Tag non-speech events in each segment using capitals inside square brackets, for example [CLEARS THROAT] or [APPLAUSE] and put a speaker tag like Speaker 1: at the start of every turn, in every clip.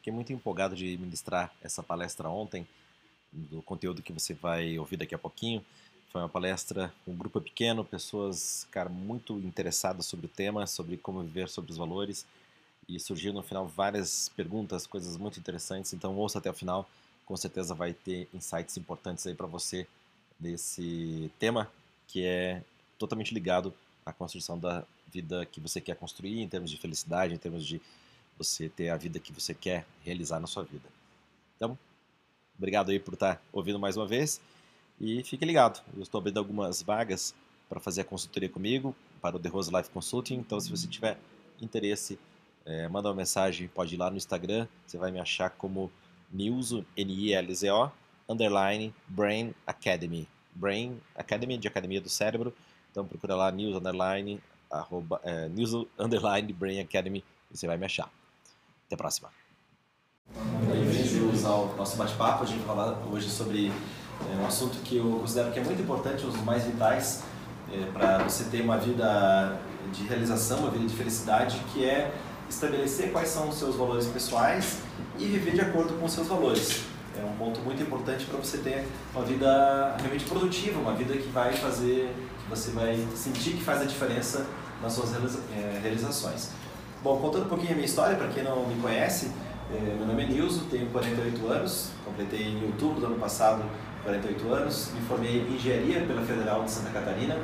Speaker 1: fiquei muito empolgado de ministrar essa palestra ontem, do conteúdo que você vai ouvir daqui a pouquinho. Foi uma palestra com um grupo pequeno, pessoas, cara, muito interessadas sobre o tema, sobre como viver sobre os valores. E surgiu no final várias perguntas, coisas muito interessantes. Então ouça até o final, com certeza vai ter insights importantes aí para você desse tema que é totalmente ligado à construção da vida que você quer construir em termos de felicidade, em termos de você ter a vida que você quer realizar na sua vida. Então, obrigado aí por estar ouvindo mais uma vez e fique ligado. Eu estou abrindo algumas vagas para fazer a consultoria comigo para o The Rose Life Consulting. Então, se você tiver interesse, é, manda uma mensagem, pode ir lá no Instagram, você vai me achar como Nilzo, N-I-L-Z-O, underline Brain Academy. Brain Academy, de Academia do Cérebro. Então procura lá News Underline, arroba, é, Underline Brain Academy e você vai me achar. Até a próxima. Bem-vindos ao nosso bate-papo. A gente vai falar hoje sobre é, um assunto que eu considero que é muito importante, um dos mais vitais é, para você ter uma vida de realização, uma vida de felicidade, que é estabelecer quais são os seus valores pessoais e viver de acordo com os seus valores. É um ponto muito importante para você ter uma vida realmente produtiva, uma vida que vai fazer, que você vai sentir que faz a diferença nas suas é, realizações. Bom, contando um pouquinho a minha história, para quem não me conhece, é, meu nome é Nilson, tenho 48 anos, completei em outubro do ano passado 48 anos, me formei em engenharia pela Federal de Santa Catarina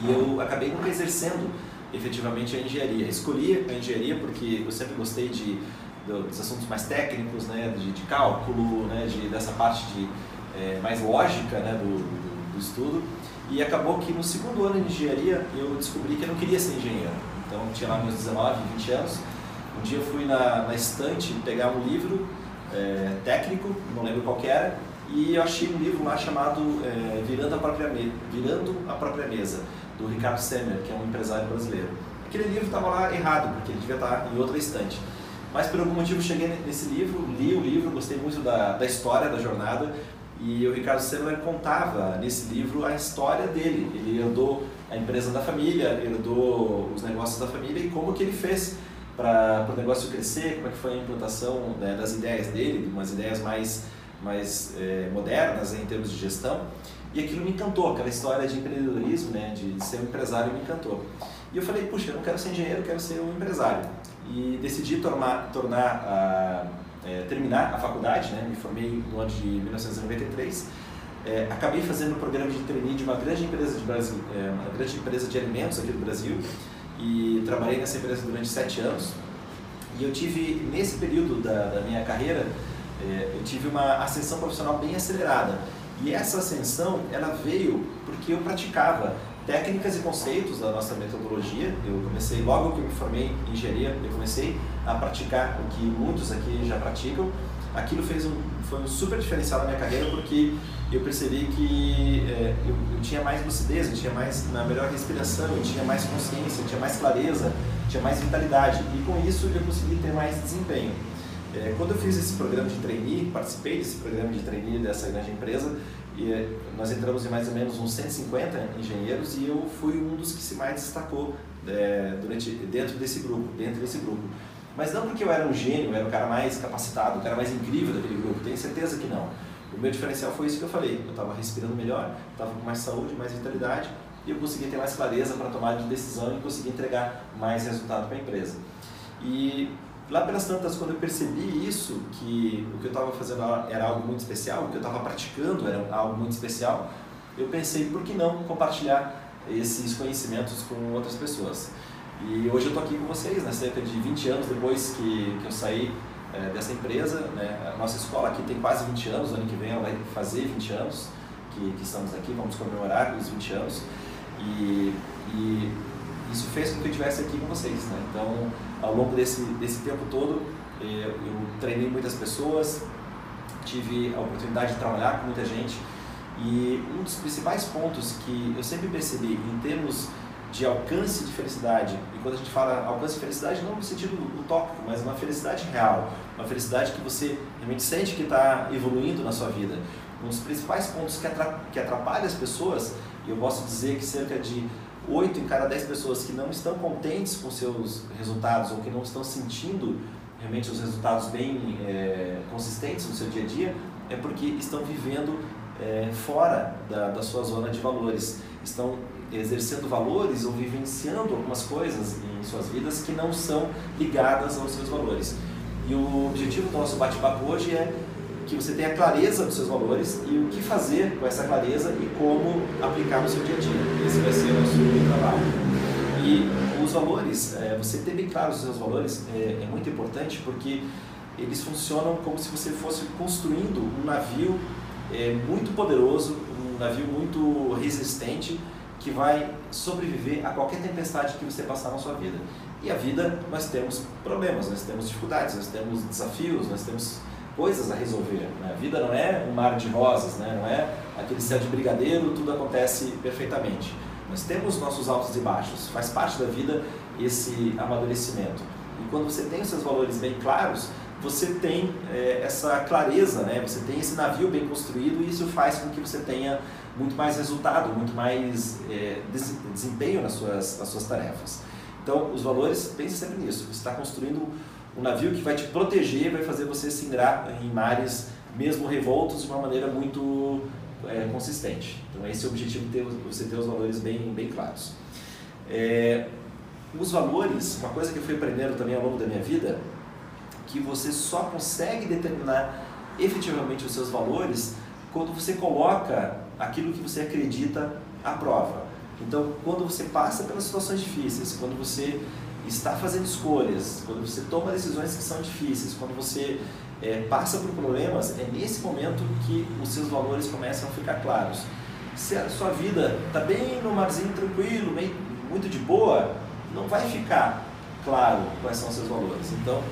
Speaker 1: e eu acabei nunca exercendo efetivamente a engenharia. Escolhi a engenharia porque eu sempre gostei de dos assuntos mais técnicos, né, de, de cálculo, né, de, dessa parte de, é, mais lógica né, do, do, do, estudo. E acabou que no segundo ano de engenharia eu descobri que eu não queria ser engenheiro. Então tinha lá meus 19, 20 anos. Um dia eu fui na, na estante pegar um livro é, técnico, não lembro qual era, e eu achei um livro lá chamado é, Virando, a própria Virando a Própria Mesa, do Ricardo Semmer, que é um empresário brasileiro. Aquele livro estava lá errado, porque ele devia estar em outra estante. Mas por algum motivo cheguei nesse livro, li o livro, gostei muito da, da história, da jornada, e o Ricardo Semler contava nesse livro a história dele. Ele herdou a empresa da família, herdou os negócios da família e como que ele fez para o negócio crescer, como é que foi a implantação né, das ideias dele, umas ideias mais, mais é, modernas em termos de gestão. E aquilo me encantou, aquela história de empreendedorismo, né, de ser um empresário me encantou. E eu falei, puxa, eu não quero ser engenheiro, eu quero ser um empresário e decidi tornar, tornar a, é, terminar a faculdade, né? me formei no ano de 1993. É, acabei fazendo um programa de trainee de uma grande empresa de Brasil, é, uma grande empresa de alimentos aqui do Brasil e trabalhei nessa empresa durante sete anos. E eu tive nesse período da, da minha carreira é, eu tive uma ascensão profissional bem acelerada. E essa ascensão ela veio porque eu praticava técnicas e conceitos da nossa metodologia. Eu comecei, logo que eu me formei em engenharia, eu comecei a praticar o que muitos aqui já praticam. Aquilo fez um, foi um super diferencial na minha carreira porque eu percebi que é, eu, eu, tinha mais lucidez, eu tinha mais na melhor respiração, eu tinha mais consciência, eu tinha mais clareza, tinha mais vitalidade e com isso eu consegui ter mais desempenho. É, quando eu fiz esse programa de trainee, participei desse programa de trainee dessa grande empresa, e eh, nós entramos em mais ou menos uns 150 engenheiros e eu fui um dos que se mais destacou é, durante, dentro desse grupo, dentro desse grupo. Mas não porque eu era um gênio, eu era o cara mais capacitado, o cara mais incrível daquele grupo, tenho certeza que não. O meu diferencial foi isso que eu falei, eu estava respirando melhor, estava com mais saúde, mais vitalidade e eu conseguia ter mais clareza para tomar de decisão e conseguir entregar mais resultado para a empresa. E Lá pelas tantas, quando eu percebi isso, que o que eu estava fazendo era algo muito especial, o que eu estava praticando era algo muito especial, eu pensei, por que não compartilhar esses conhecimentos com outras pessoas? E hoje eu estou aqui com vocês, né, cerca de 20 anos depois que, que eu saí é, dessa empresa. Né, a nossa escola aqui tem quase 20 anos, ano que vem ela vai fazer 20 anos que, que estamos aqui, vamos comemorar os 20 anos. E, e isso fez com que eu estivesse aqui com vocês. Né? Então, ao longo desse, desse tempo todo, eh, eu treinei muitas pessoas, tive a oportunidade de trabalhar com muita gente e um dos principais pontos que eu sempre percebi em termos de alcance de felicidade, e quando a gente fala alcance de felicidade não no sentido utópico, mas uma felicidade real, uma felicidade que você realmente sente que está evoluindo na sua vida. Um dos principais pontos que atrapalha as pessoas, e eu posso dizer que cerca de 8 em cada 10 pessoas que não estão contentes com seus resultados ou que não estão sentindo realmente os resultados bem é, consistentes no seu dia a dia, é porque estão vivendo é, fora da, da sua zona de valores, estão exercendo valores ou vivenciando algumas coisas em suas vidas que não são ligadas aos seus valores. E o objetivo do nosso bate-papo hoje é que você tenha clareza dos seus valores e o que fazer com essa clareza e como aplicar no seu dia a dia. Esse vai ser o nosso trabalho. E os valores, é, você ter bem claro os seus valores é, é muito importante porque eles funcionam como se você fosse construindo um navio é, muito poderoso, um navio muito resistente que vai sobreviver a qualquer tempestade que você passar na sua vida. E a vida, nós temos problemas, nós temos dificuldades, nós temos desafios, nós temos coisas a resolver. Né? A vida não é um mar de rosas, né? não é aquele céu de brigadeiro, tudo acontece perfeitamente. Nós temos nossos altos e baixos, faz parte da vida esse amadurecimento. E quando você tem os seus valores bem claros, você tem é, essa clareza, né? você tem esse navio bem construído e isso faz com que você tenha muito mais resultado, muito mais é, desempenho nas suas, nas suas tarefas. Então, os valores, pense sempre nisso. Você está construindo um navio que vai te proteger, vai fazer você se ingrar em mares, mesmo revoltos, de uma maneira muito é, consistente. Então, esse é o objetivo, ter, você ter os valores bem, bem claros. É, os valores, uma coisa que eu fui aprendendo também ao longo da minha vida, que você só consegue determinar efetivamente os seus valores quando você coloca aquilo que você acredita à prova. Então, quando você passa pelas situações difíceis, quando você está fazendo escolhas, quando você toma decisões que são difíceis, quando você é, passa por problemas, é nesse momento que os seus valores começam a ficar claros. Se a sua vida está bem no marzinho tranquilo, bem, muito de boa, não vai ficar claro quais são os seus valores. Então,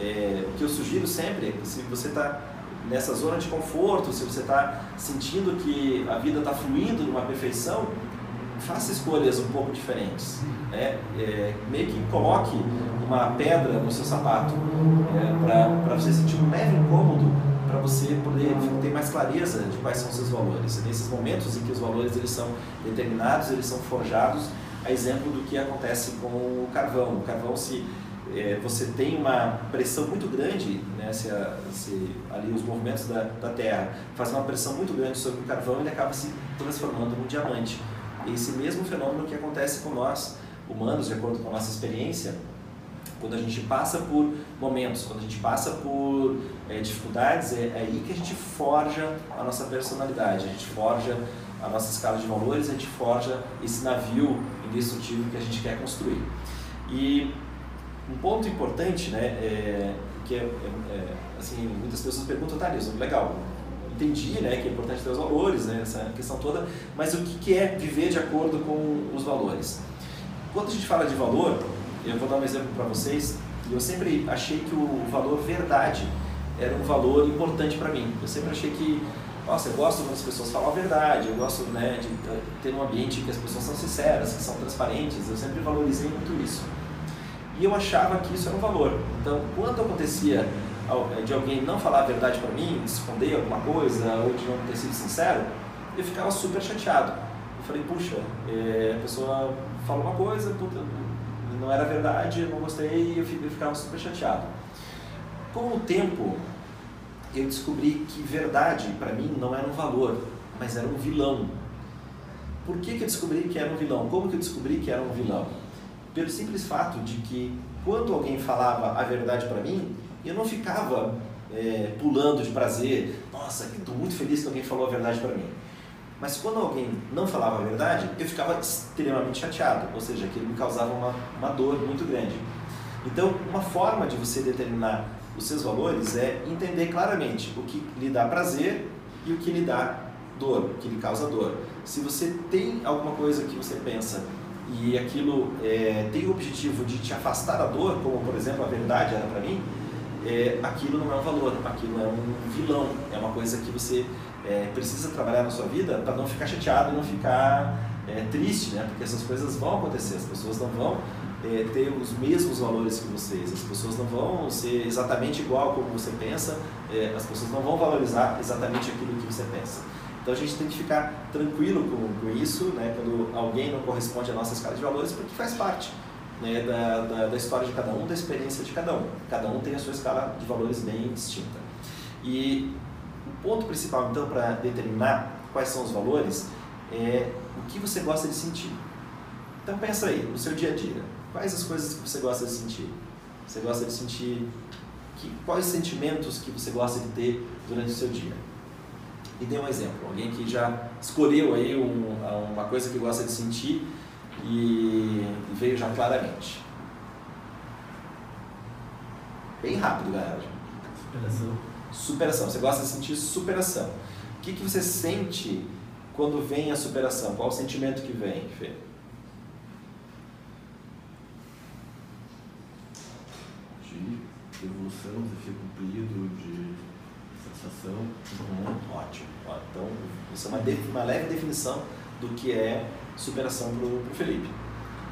Speaker 1: é, o que eu sugiro sempre é que se você está nessa zona de conforto, se você está sentindo que a vida está fluindo numa perfeição, faça escolhas um pouco diferentes. Né? É, meio que coloque uma pedra no seu sapato é, para você sentir um leve incômodo, para você poder ter mais clareza de quais são os seus valores. Nesses momentos em que os valores eles são determinados, eles são forjados, a exemplo do que acontece com o carvão. O carvão se é, você tem uma pressão muito grande, né, se, a, se ali os movimentos da, da Terra fazem uma pressão muito grande sobre o carvão, ele acaba se transformando num diamante. Esse mesmo fenômeno que acontece com nós humanos, de acordo com a nossa experiência, quando a gente passa por momentos, quando a gente passa por é, dificuldades, é, é, aí que a gente forja a nossa personalidade, a gente forja a nossa escala de valores, a gente forja esse navio indestrutível que a gente quer construir. E um ponto importante, né, é, que é, é, é assim, muitas pessoas perguntam, tá, Nilson, legal, entendi, né, que é importante ter os valores, né, essa questão toda, mas o que, é viver de acordo com os valores? Quando a gente fala de valor, eu vou dar um exemplo para vocês, eu sempre achei que o valor verdade era um valor importante para mim. Eu sempre achei que, nossa, eu gosto quando as pessoas falam a verdade, eu gosto né, de ter um ambiente que as pessoas são sinceras, que são transparentes, eu sempre valorizei muito isso e eu achava que isso era um valor. Então, quando acontecia eh, de alguém não falar a verdade para mim, esconder alguma coisa ou de não ter sido sincero, eu ficava super chateado. Eu falei, puxa, é, a pessoa falou uma coisa, puta, não era verdade, eu não gostei e eu ficava super chateado. Com o tempo, eu descobri que verdade para mim não era um valor, mas era um vilão. Por que, que eu descobri que era um vilão? Como que eu descobri que era um vilão? Pelo simples fato de que quando alguém falava a verdade para mim, eu não ficava é, pulando de prazer, nossa, estou muito feliz que alguém falou a verdade para mim. Mas quando alguém não falava a verdade, eu ficava extremamente chateado, ou seja, aquilo me causava uma, uma dor muito grande. Então, uma forma de você determinar os seus valores é entender claramente o que lhe dá prazer e o que lhe dá dor, o que lhe causa dor. Se você tem alguma coisa que você pensa e aquilo é, tem o objetivo de te afastar da dor, como por exemplo a verdade era para mim, é, aquilo não é um valor, aquilo é um vilão, é uma coisa que você é, precisa trabalhar na sua vida para não ficar chateado, não ficar é, triste, né? porque essas coisas vão acontecer, as pessoas não vão é, ter os mesmos valores que vocês, as pessoas não vão ser exatamente igual como você pensa, é, as pessoas não vão valorizar exatamente aquilo que você pensa. Então a gente tem que ficar tranquilo com, com isso, né, quando alguém não corresponde à nossa escala de valores, porque faz parte. né, da, da, da, história de cada um, da experiência de cada um. Cada um tem a sua escala de valores bem distinta. E o ponto principal, então, para determinar quais são os valores é o que você gosta de sentir. Então pensa aí, no seu dia a dia, quais as coisas que você gosta de sentir? Você gosta de sentir que, quais sentimentos que você gosta de ter durante o seu dia? E dê um exemplo, alguém que já escolheu aí um, uma coisa que gosta de sentir e veio já claramente. Bem rápido, galera.
Speaker 2: Superação.
Speaker 1: Superação. Você gosta de sentir superação. O que, que você sente quando vem a superação? Qual o sentimento que vem, Fê?
Speaker 2: De evolução, desafio cumprido, de satisfação.
Speaker 1: Uhum, ótimo. Então, isso é uma, uma leve definição do que é superação para o Felipe.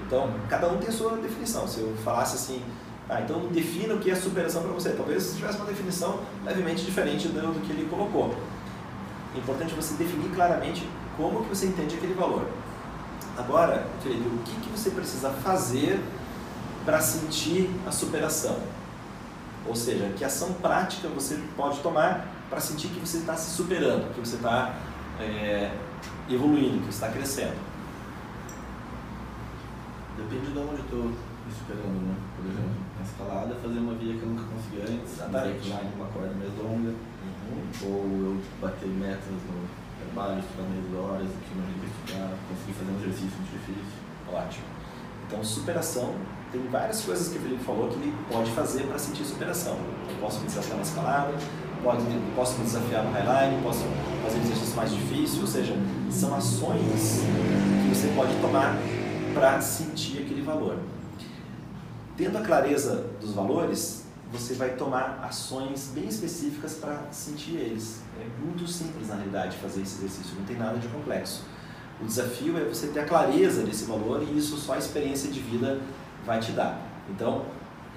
Speaker 1: Então, cada um tem a sua definição. Se eu falasse assim, ah, então defina o que é superação para você. Talvez tivesse uma definição levemente diferente do, do que ele colocou. É importante você definir claramente como que você entende aquele valor. Agora, Felipe, o que, que você precisa fazer para sentir a superação? Ou seja, que ação prática você pode tomar para sentir que você está se superando, que você está é, evoluindo, que você está crescendo?
Speaker 2: Depende de onde estou me superando, né? Por exemplo, na escalada, fazer uma via que eu nunca consegui antes,
Speaker 1: Exatamente.
Speaker 2: lá em uma corda mais longa, uhum. ou eu bater metas no trabalho, estudar meia horas, que não estudar, conseguir fazer um exercício muito difícil.
Speaker 1: Ótimo. Então, superação, tem várias coisas que o Felipe falou que ele pode fazer para sentir superação. Eu posso me desafiar na escalada, pode, posso me desafiar no highline, posso fazer exercícios mais difíceis, ou seja, são ações que você pode tomar para sentir aquele valor. Tendo a clareza dos valores, você vai tomar ações bem específicas para sentir eles. É muito simples, na realidade, fazer esse exercício, não tem nada de complexo. O desafio é você ter a clareza desse valor e isso só a experiência de vida vai te dar. Então,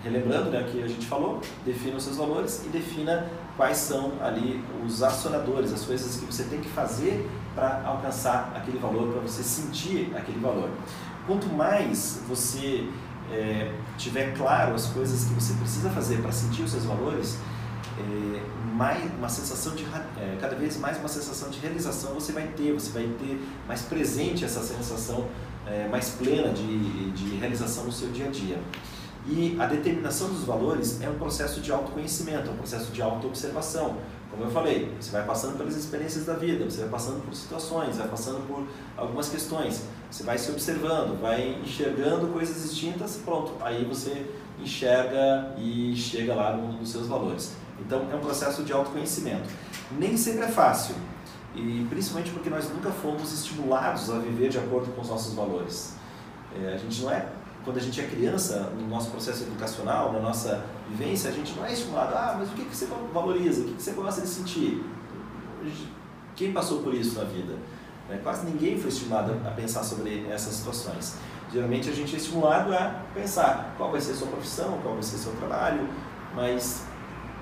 Speaker 1: relembrando né, o que a gente falou, defina os seus valores e defina quais são ali os acionadores, as coisas que você tem que fazer para alcançar aquele valor, para você sentir aquele valor. Quanto mais você é, tiver claro as coisas que você precisa fazer para sentir os seus valores, é, mais uma sensação de é, cada vez mais uma sensação de realização você vai ter, você vai ter mais presente essa sensação é, mais plena de, de realização no seu dia a dia. E a determinação dos valores é um processo de autoconhecimento, é um processo de autoobservação. Como eu falei, você vai passando pelas experiências da vida, você vai passando por situações, vai passando por algumas questões, você vai se observando, vai enxergando coisas distintas, pronto, aí você enxerga e chega lá nos seus valores. Então é um processo de autoconhecimento. Nem sempre é fácil, e principalmente porque nós nunca fomos estimulados a viver de acordo com os nossos valores. É, a gente não é quando a gente é criança, no nosso processo educacional, na nossa vivência, a gente não é estimulado, ah, mas o que, você valoriza, o que, que você gosta de sentir? Quem passou por isso na vida? Né? Quase ninguém foi estimulado a pensar sobre essas situações. Geralmente a gente é estimulado a pensar qual vai ser a sua profissão, qual vai ser o seu trabalho, mas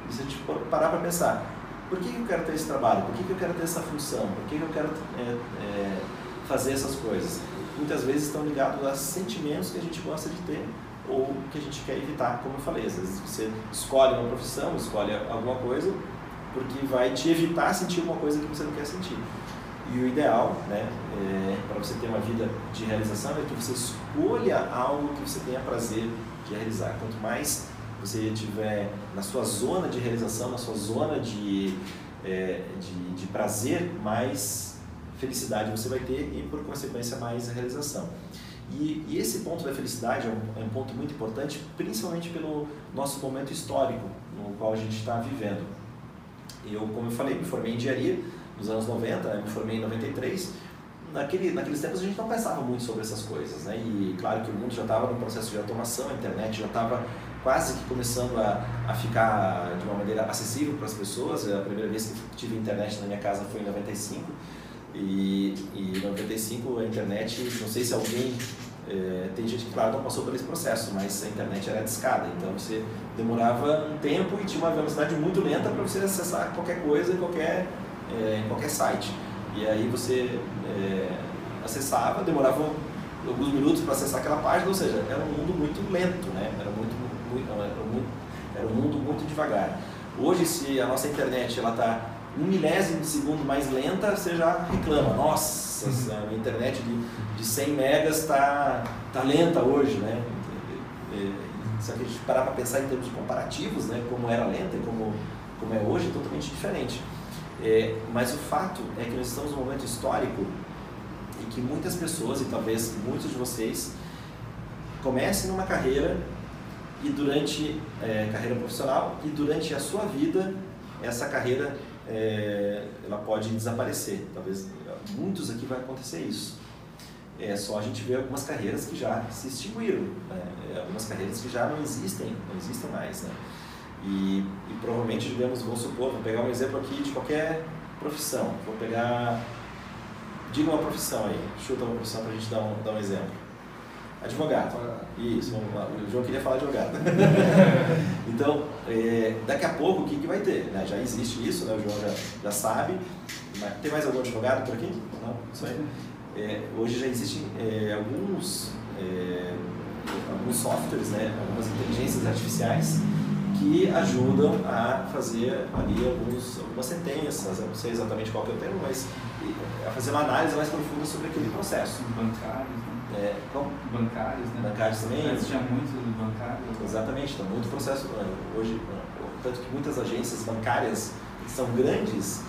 Speaker 1: se a gente parar para pensar, por que eu quero ter esse trabalho? Por que eu quero ter essa função? Por que eu quero é, é, fazer essas coisas? Muitas vezes estão ligados a sentimentos que a gente gosta de ter ou que a gente quer evitar, como eu falei. Às vezes você escolhe uma profissão, escolhe alguma coisa, porque vai te evitar sentir uma coisa que você não quer sentir. E o ideal, né, é, para você ter uma vida de realização, é que você escolha algo que você tenha prazer de realizar. Quanto mais você estiver na sua zona de realização, na sua zona de, é, de, de prazer, mais felicidade você vai ter e, por consequência, mais realização. E, e esse ponto da felicidade é um, é um, ponto muito importante, principalmente pelo nosso momento histórico no qual a gente está vivendo. Eu, como eu falei, me formei em engenharia nos anos 90, me formei em 93. Naquele, naqueles tempos a gente não pensava muito sobre essas coisas, né? E claro que o mundo já estava no processo de automação, a internet já estava quase que começando a, a ficar de uma maneira acessível para as pessoas. A primeira vez que tive internet na minha casa foi em 95 e, em 95 a internet, não sei se alguém, é, tem gente que claro não passou por esse processo, mas a internet era discada, então você demorava um tempo e tinha uma velocidade muito lenta para você acessar qualquer coisa em qualquer, é, qualquer site. E aí você é, acessava, demorava alguns minutos para acessar aquela página, ou seja, era um mundo muito lento, né? era, muito, muito, era, muito, era um mundo muito devagar. Hoje, se a nossa internet está um milésimo de segundo mais lenta, você já reclama. Nossa, a minha internet de, de 100 megas está tá lenta hoje, né? Se a gente parar para pensar em termos comparativos, né, como era lenta e como, como é hoje, é totalmente diferente. É, mas o fato é que nós estamos num momento histórico em que muitas pessoas, e talvez muitos de vocês, comecem numa carreira e durante é, carreira profissional e durante a sua vida essa carreira é, ela pode desaparecer. Talvez muitos aqui vai acontecer isso. É só a gente ver algumas carreiras que já se extinguiram, né? É, algumas carreiras que já não existem, não existem mais, né? E, e provavelmente, digamos, vamos supor, vou pegar um exemplo aqui de qualquer profissão. Vou pegar, diga uma profissão aí, chuta uma profissão para a gente dar um, dar um exemplo. Advogado. Isso, vamos lá. O João queria falar advogado. [LAUGHS] então, é, daqui a pouco, o que, que vai ter? Né? Já existe isso, né? o João já, já sabe. Tem mais algum advogado por aqui? Não? Isso aí. É, hoje já existem é, alguns, é, alguns softwares, né? algumas inteligências artificiais que ajudam a fazer ali alguns, algumas sentenças, eu não sei exatamente qual que é o termo, mas a fazer uma análise mais profunda sobre aquele processo.
Speaker 3: Bancários, né?
Speaker 1: É, como?
Speaker 3: Bancários, né?
Speaker 1: Bancários também.
Speaker 3: Tinha muito bancários.
Speaker 1: Exatamente, está muito processo. Hoje, tanto que muitas agências bancárias são grandes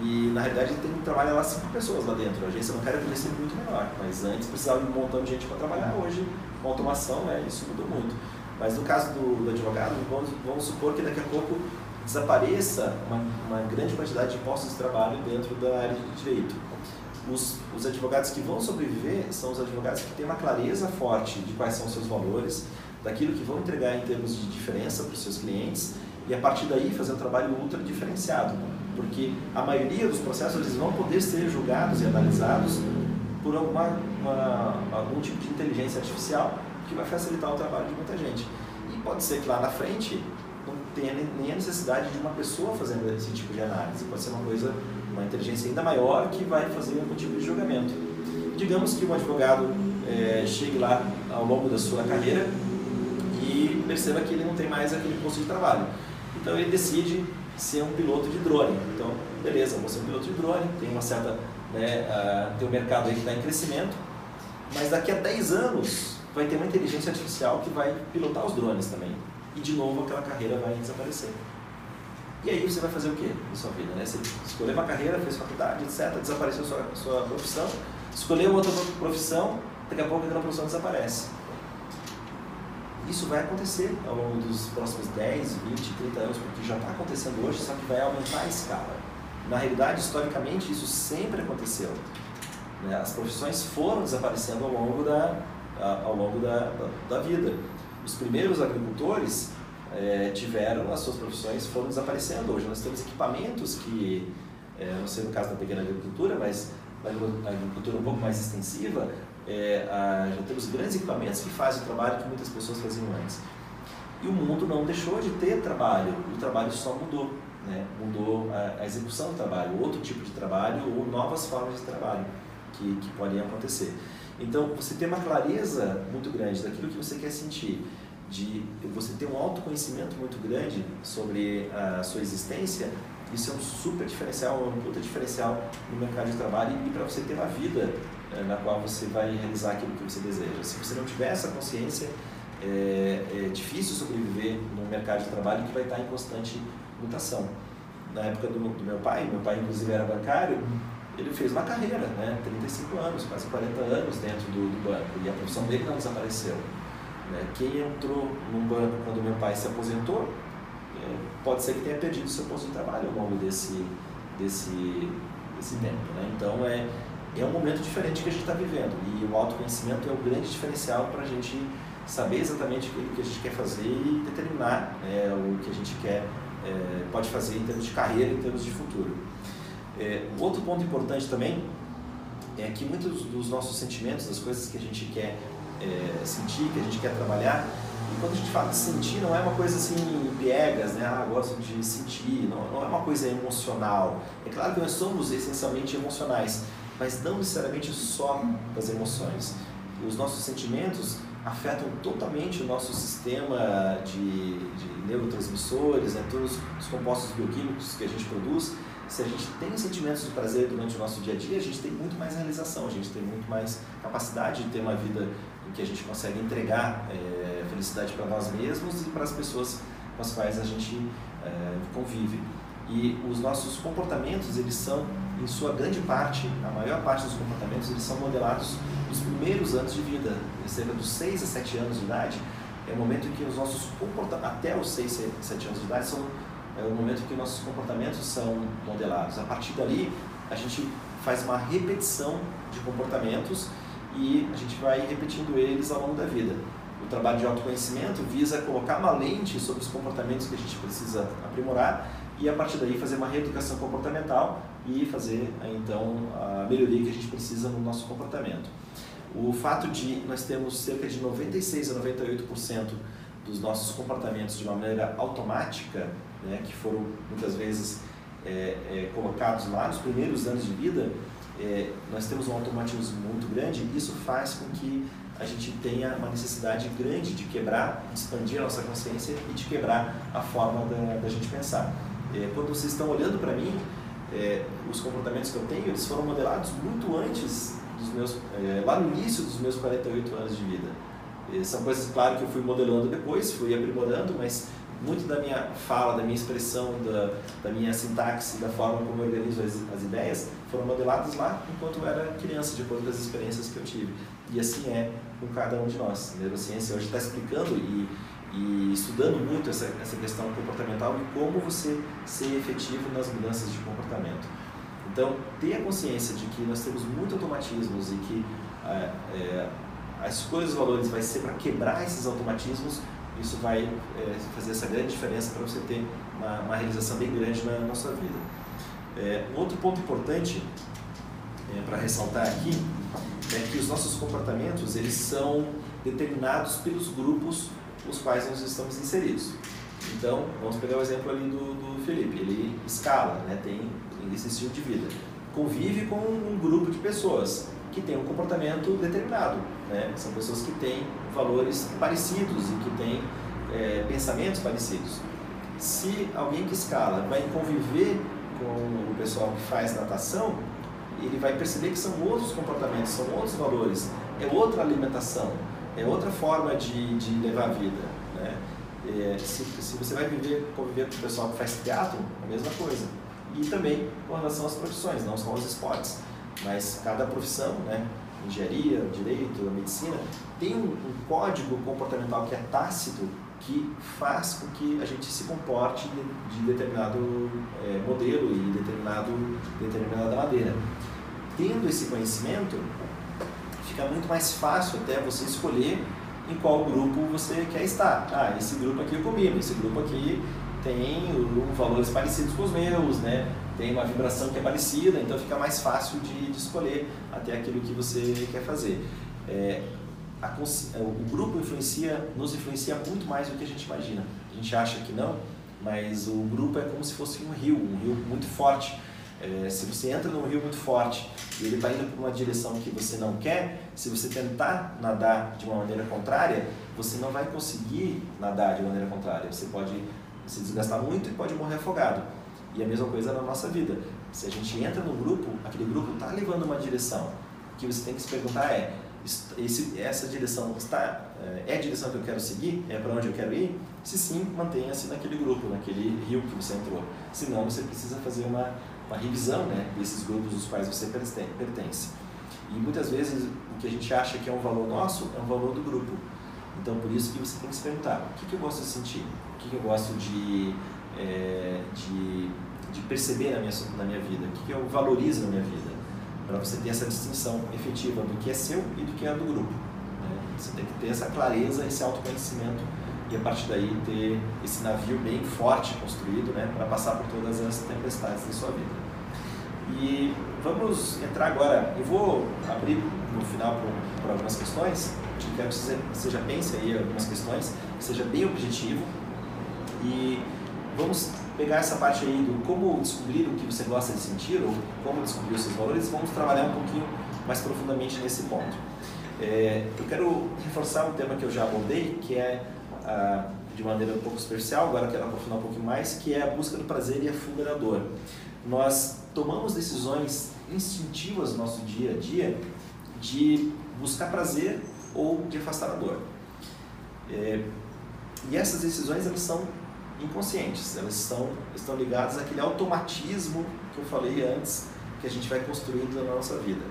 Speaker 1: e na realidade tem que trabalhar lá cinco pessoas lá dentro. A agência bancária poderia ser muito menor, mas antes precisava de um montão de gente para trabalhar. Hoje, com automação, né, isso mudou muito. Mas no caso do, do advogado, vamos, vamos, supor que daqui a pouco desapareça uma, uma grande quantidade de postos de trabalho dentro da área de direito os, os advogados que vão sobreviver são os advogados que têm uma clareza forte de quais são os seus valores, daquilo que vão entregar em termos de diferença para os seus clientes e a partir daí fazer um trabalho ultra diferenciado, porque a maioria dos processos eles vão poder ser julgados e analisados por alguma, uma, algum tipo de inteligência artificial que vai facilitar o trabalho de muita gente. E pode ser que lá na frente não tenha nem a necessidade de uma pessoa fazendo esse tipo de análise, pode ser uma coisa uma inteligência ainda maior que vai fazer algum tipo de julgamento. Digamos que um advogado é, chegue lá ao longo da sua carreira e perceba que ele não tem mais aquele posto de trabalho. Então ele decide ser um piloto de drone. Então, beleza, vou ser um piloto de drone, tem uma certa. Né, tem um mercado aí que está em crescimento, mas daqui a 10 anos vai ter uma inteligência artificial que vai pilotar os drones também. E de novo aquela carreira vai desaparecer. E aí você vai fazer o quê na sua vida? Né? Você escolheu uma carreira, fez faculdade, etc., desapareceu sua, sua profissão, escolheu outra profissão, daqui a pouco aquela profissão desaparece. Isso vai acontecer ao longo dos próximos 10, 20, 30 anos, porque já está acontecendo hoje, só que vai aumentar a escala. Na realidade, historicamente, isso sempre aconteceu. Né? As profissões foram desaparecendo ao longo da, ao longo da, da, da vida. Os primeiros agricultores é, tiveram as suas profissões foram desaparecendo. Hoje nós temos equipamentos que, é, não sei no caso da pequena agricultura, mas na agricultura um pouco mais extensiva, é, a, já temos grandes equipamentos que fazem o trabalho que muitas pessoas faziam antes. E o mundo não deixou de ter trabalho, o trabalho só mudou. Né? Mudou a, a execução do trabalho, outro tipo de trabalho ou novas formas de trabalho que, que podem acontecer. Então, você tem uma clareza muito grande daquilo que você quer sentir de você ter um autoconhecimento muito grande sobre a sua existência, isso é um super diferencial, um puta diferencial no mercado de trabalho e para você ter uma vida é, na qual você vai realizar aquilo que você deseja. Se você não tiver essa consciência, é, é difícil sobreviver no mercado de trabalho que vai estar em constante mutação. Na época do, do meu pai, meu pai inclusive era bancário, ele fez uma carreira, né, 35 anos, quase 40 anos dentro do, do banco, e a profissão dele não desapareceu. Né? Quem entrou num banco quando meu pai se aposentou, é, pode ser que tenha perdido seu posto de trabalho ao longo desse, desse, desse tempo. Né? Então é, é um momento diferente que a gente está vivendo e o autoconhecimento é o grande diferencial para a gente saber exatamente o que a gente quer fazer e determinar é, o que a gente quer, é, pode fazer em termos de carreira, em termos de futuro. É, outro ponto importante também é que muitos dos nossos sentimentos, das coisas que a gente quer é, sentir, que a gente quer trabalhar. E quando a gente fala de sentir, não é uma coisa assim, piegas, né? Ah, gosto de sentir, não, não é uma coisa emocional. É claro que nós somos essencialmente emocionais, mas não necessariamente só das emoções. os nossos sentimentos afetam totalmente o nosso sistema de, de neurotransmissores, né, todos os compostos bioquímicos que a gente produz. Se a gente tem sentimentos de prazer durante o nosso dia a dia, a gente tem muito mais realização, a gente tem muito mais capacidade de ter uma vida que a gente consegue entregar é, felicidade para nós mesmos e para as pessoas com as quais a gente é, convive. E os nossos comportamentos, eles são, em sua grande parte, a maior parte dos comportamentos, eles são modelados nos primeiros anos de vida, cerca dos 6 a 7 anos de idade, é o momento em que os nossos comportamentos, até os 6 a 7 anos de idade, são, é o momento em que nossos comportamentos são modelados. A partir dali, a gente faz uma repetição de comportamentos e a gente vai repetindo eles ao longo da vida. O trabalho de autoconhecimento visa colocar uma lente sobre os comportamentos que a gente precisa aprimorar e a partir daí fazer uma reeducação comportamental e fazer então a melhoria que a gente precisa no nosso comportamento. O fato de nós termos cerca de 96 a 98% dos nossos comportamentos de uma maneira automática, né, que foram muitas vezes é, é, colocados lá nos primeiros anos de vida, é, nós temos um automatismo muito grande isso faz com que a gente tenha uma necessidade grande de quebrar, de expandir a nossa consciência e de quebrar a forma da, da gente pensar. É, quando vocês estão olhando para mim, é, os comportamentos que eu tenho, eles foram modelados muito antes dos meus, é, lá no início dos meus 48 anos de vida. E são coisas, claro, que eu fui modelando depois, fui aprimorando, mas muito da minha fala, da minha expressão, da, da minha sintaxe, da forma como eu organizo as, as ideias, foram modeladas lá enquanto eu era criança, de com as experiências que eu tive. E assim é com cada um de nós. A neurociência hoje está explicando e e estudando muito essa, essa questão comportamental e como você ser efetivo nas mudanças de comportamento. Então, ter a consciência de que nós temos muitos automatismos e que é, é, a escolha dos valores vai ser para quebrar esses automatismos, isso vai é, fazer essa grande diferença para você ter uma, uma, realização bem grande na, na sua vida. É, outro ponto importante é, para ressaltar aqui é que os nossos comportamentos eles são determinados pelos grupos os quais nós estamos inseridos. Então, vamos pegar o exemplo ali do, do Felipe. Ele escala, né, tem, tem esse estilo de vida. Convive com um grupo de pessoas que tem um comportamento determinado. Né? São pessoas que têm valores parecidos e que têm é, pensamentos parecidos. Se alguém que escala vai conviver com o pessoal que faz natação, ele vai perceber que são outros comportamentos, são outros valores, é outra alimentação, é outra forma de, de levar a vida. Né? É, se, se você vai viver, conviver com o pessoal que faz teatro, a mesma coisa. E também com relação às profissões, não só aos esportes, mas cada profissão, né? engenharia, direito, medicina, tem um, um, código comportamental que é tácito que faz com que a gente se comporte de, de determinado é, modelo e determinado, determinada maneira. Tendo esse conhecimento, fica muito mais fácil até você escolher em qual grupo você quer estar. Ah, esse grupo aqui eu combino, esse grupo aqui tem um, valores parecidos com os meus, né? Tem uma vibração que é parecida, então fica mais fácil de, de escolher até aquilo que você quer fazer. É, a, o grupo influencia, nos influencia muito mais do que a gente imagina. A gente acha que não, mas o grupo é como se fosse um rio, um rio muito forte é, se você entra num rio muito forte e ele está indo para uma direção que você não quer, se você tentar nadar de uma maneira contrária, você não vai conseguir nadar de maneira contrária. Você pode se desgastar muito e pode morrer afogado. E a mesma coisa na nossa vida. Se a gente entra no grupo, aquele grupo está levando uma direção. O que você tem que se perguntar é: esse, essa direção está é, é a direção que eu quero seguir? É para onde eu quero ir? Se sim, mantenha-se naquele grupo, naquele rio que você entrou. Senão, você precisa fazer uma uma revisão né, desses grupos dos quais você pertence. E muitas vezes o que a gente acha que é um valor nosso é um valor do grupo. Então por isso que você tem que se perguntar, o que, que eu gosto de sentir? O que, que eu gosto de, é, de, de, perceber na minha, na minha vida? O que, eu valorizo na minha vida? Para você ter essa distinção efetiva do que é seu e do que é do grupo. Né? Você tem que ter essa clareza, esse autoconhecimento e a partir daí ter esse navio bem forte construído né, para passar por todas as tempestades da sua vida. E vamos entrar agora, eu vou abrir no final para algumas questões, quero que você, já pense aí algumas questões, que seja bem objetivo e vamos pegar essa parte aí do como descobrir o que você gosta de sentir ou como descobrir os seus valores, vamos trabalhar um pouquinho mais profundamente nesse ponto. É, eu quero reforçar um tema que eu já abordei, que é a, de maneira um pouco superficial, agora quero aprofundar um pouquinho mais, que é a busca do prazer e a fuga da dor. Nós tomamos decisões instintivas no nosso dia a dia de buscar prazer ou de afastar a dor. É, e essas decisões elas são inconscientes, elas estão, estão ligadas àquele automatismo que eu falei antes, que a gente vai construindo na nossa vida.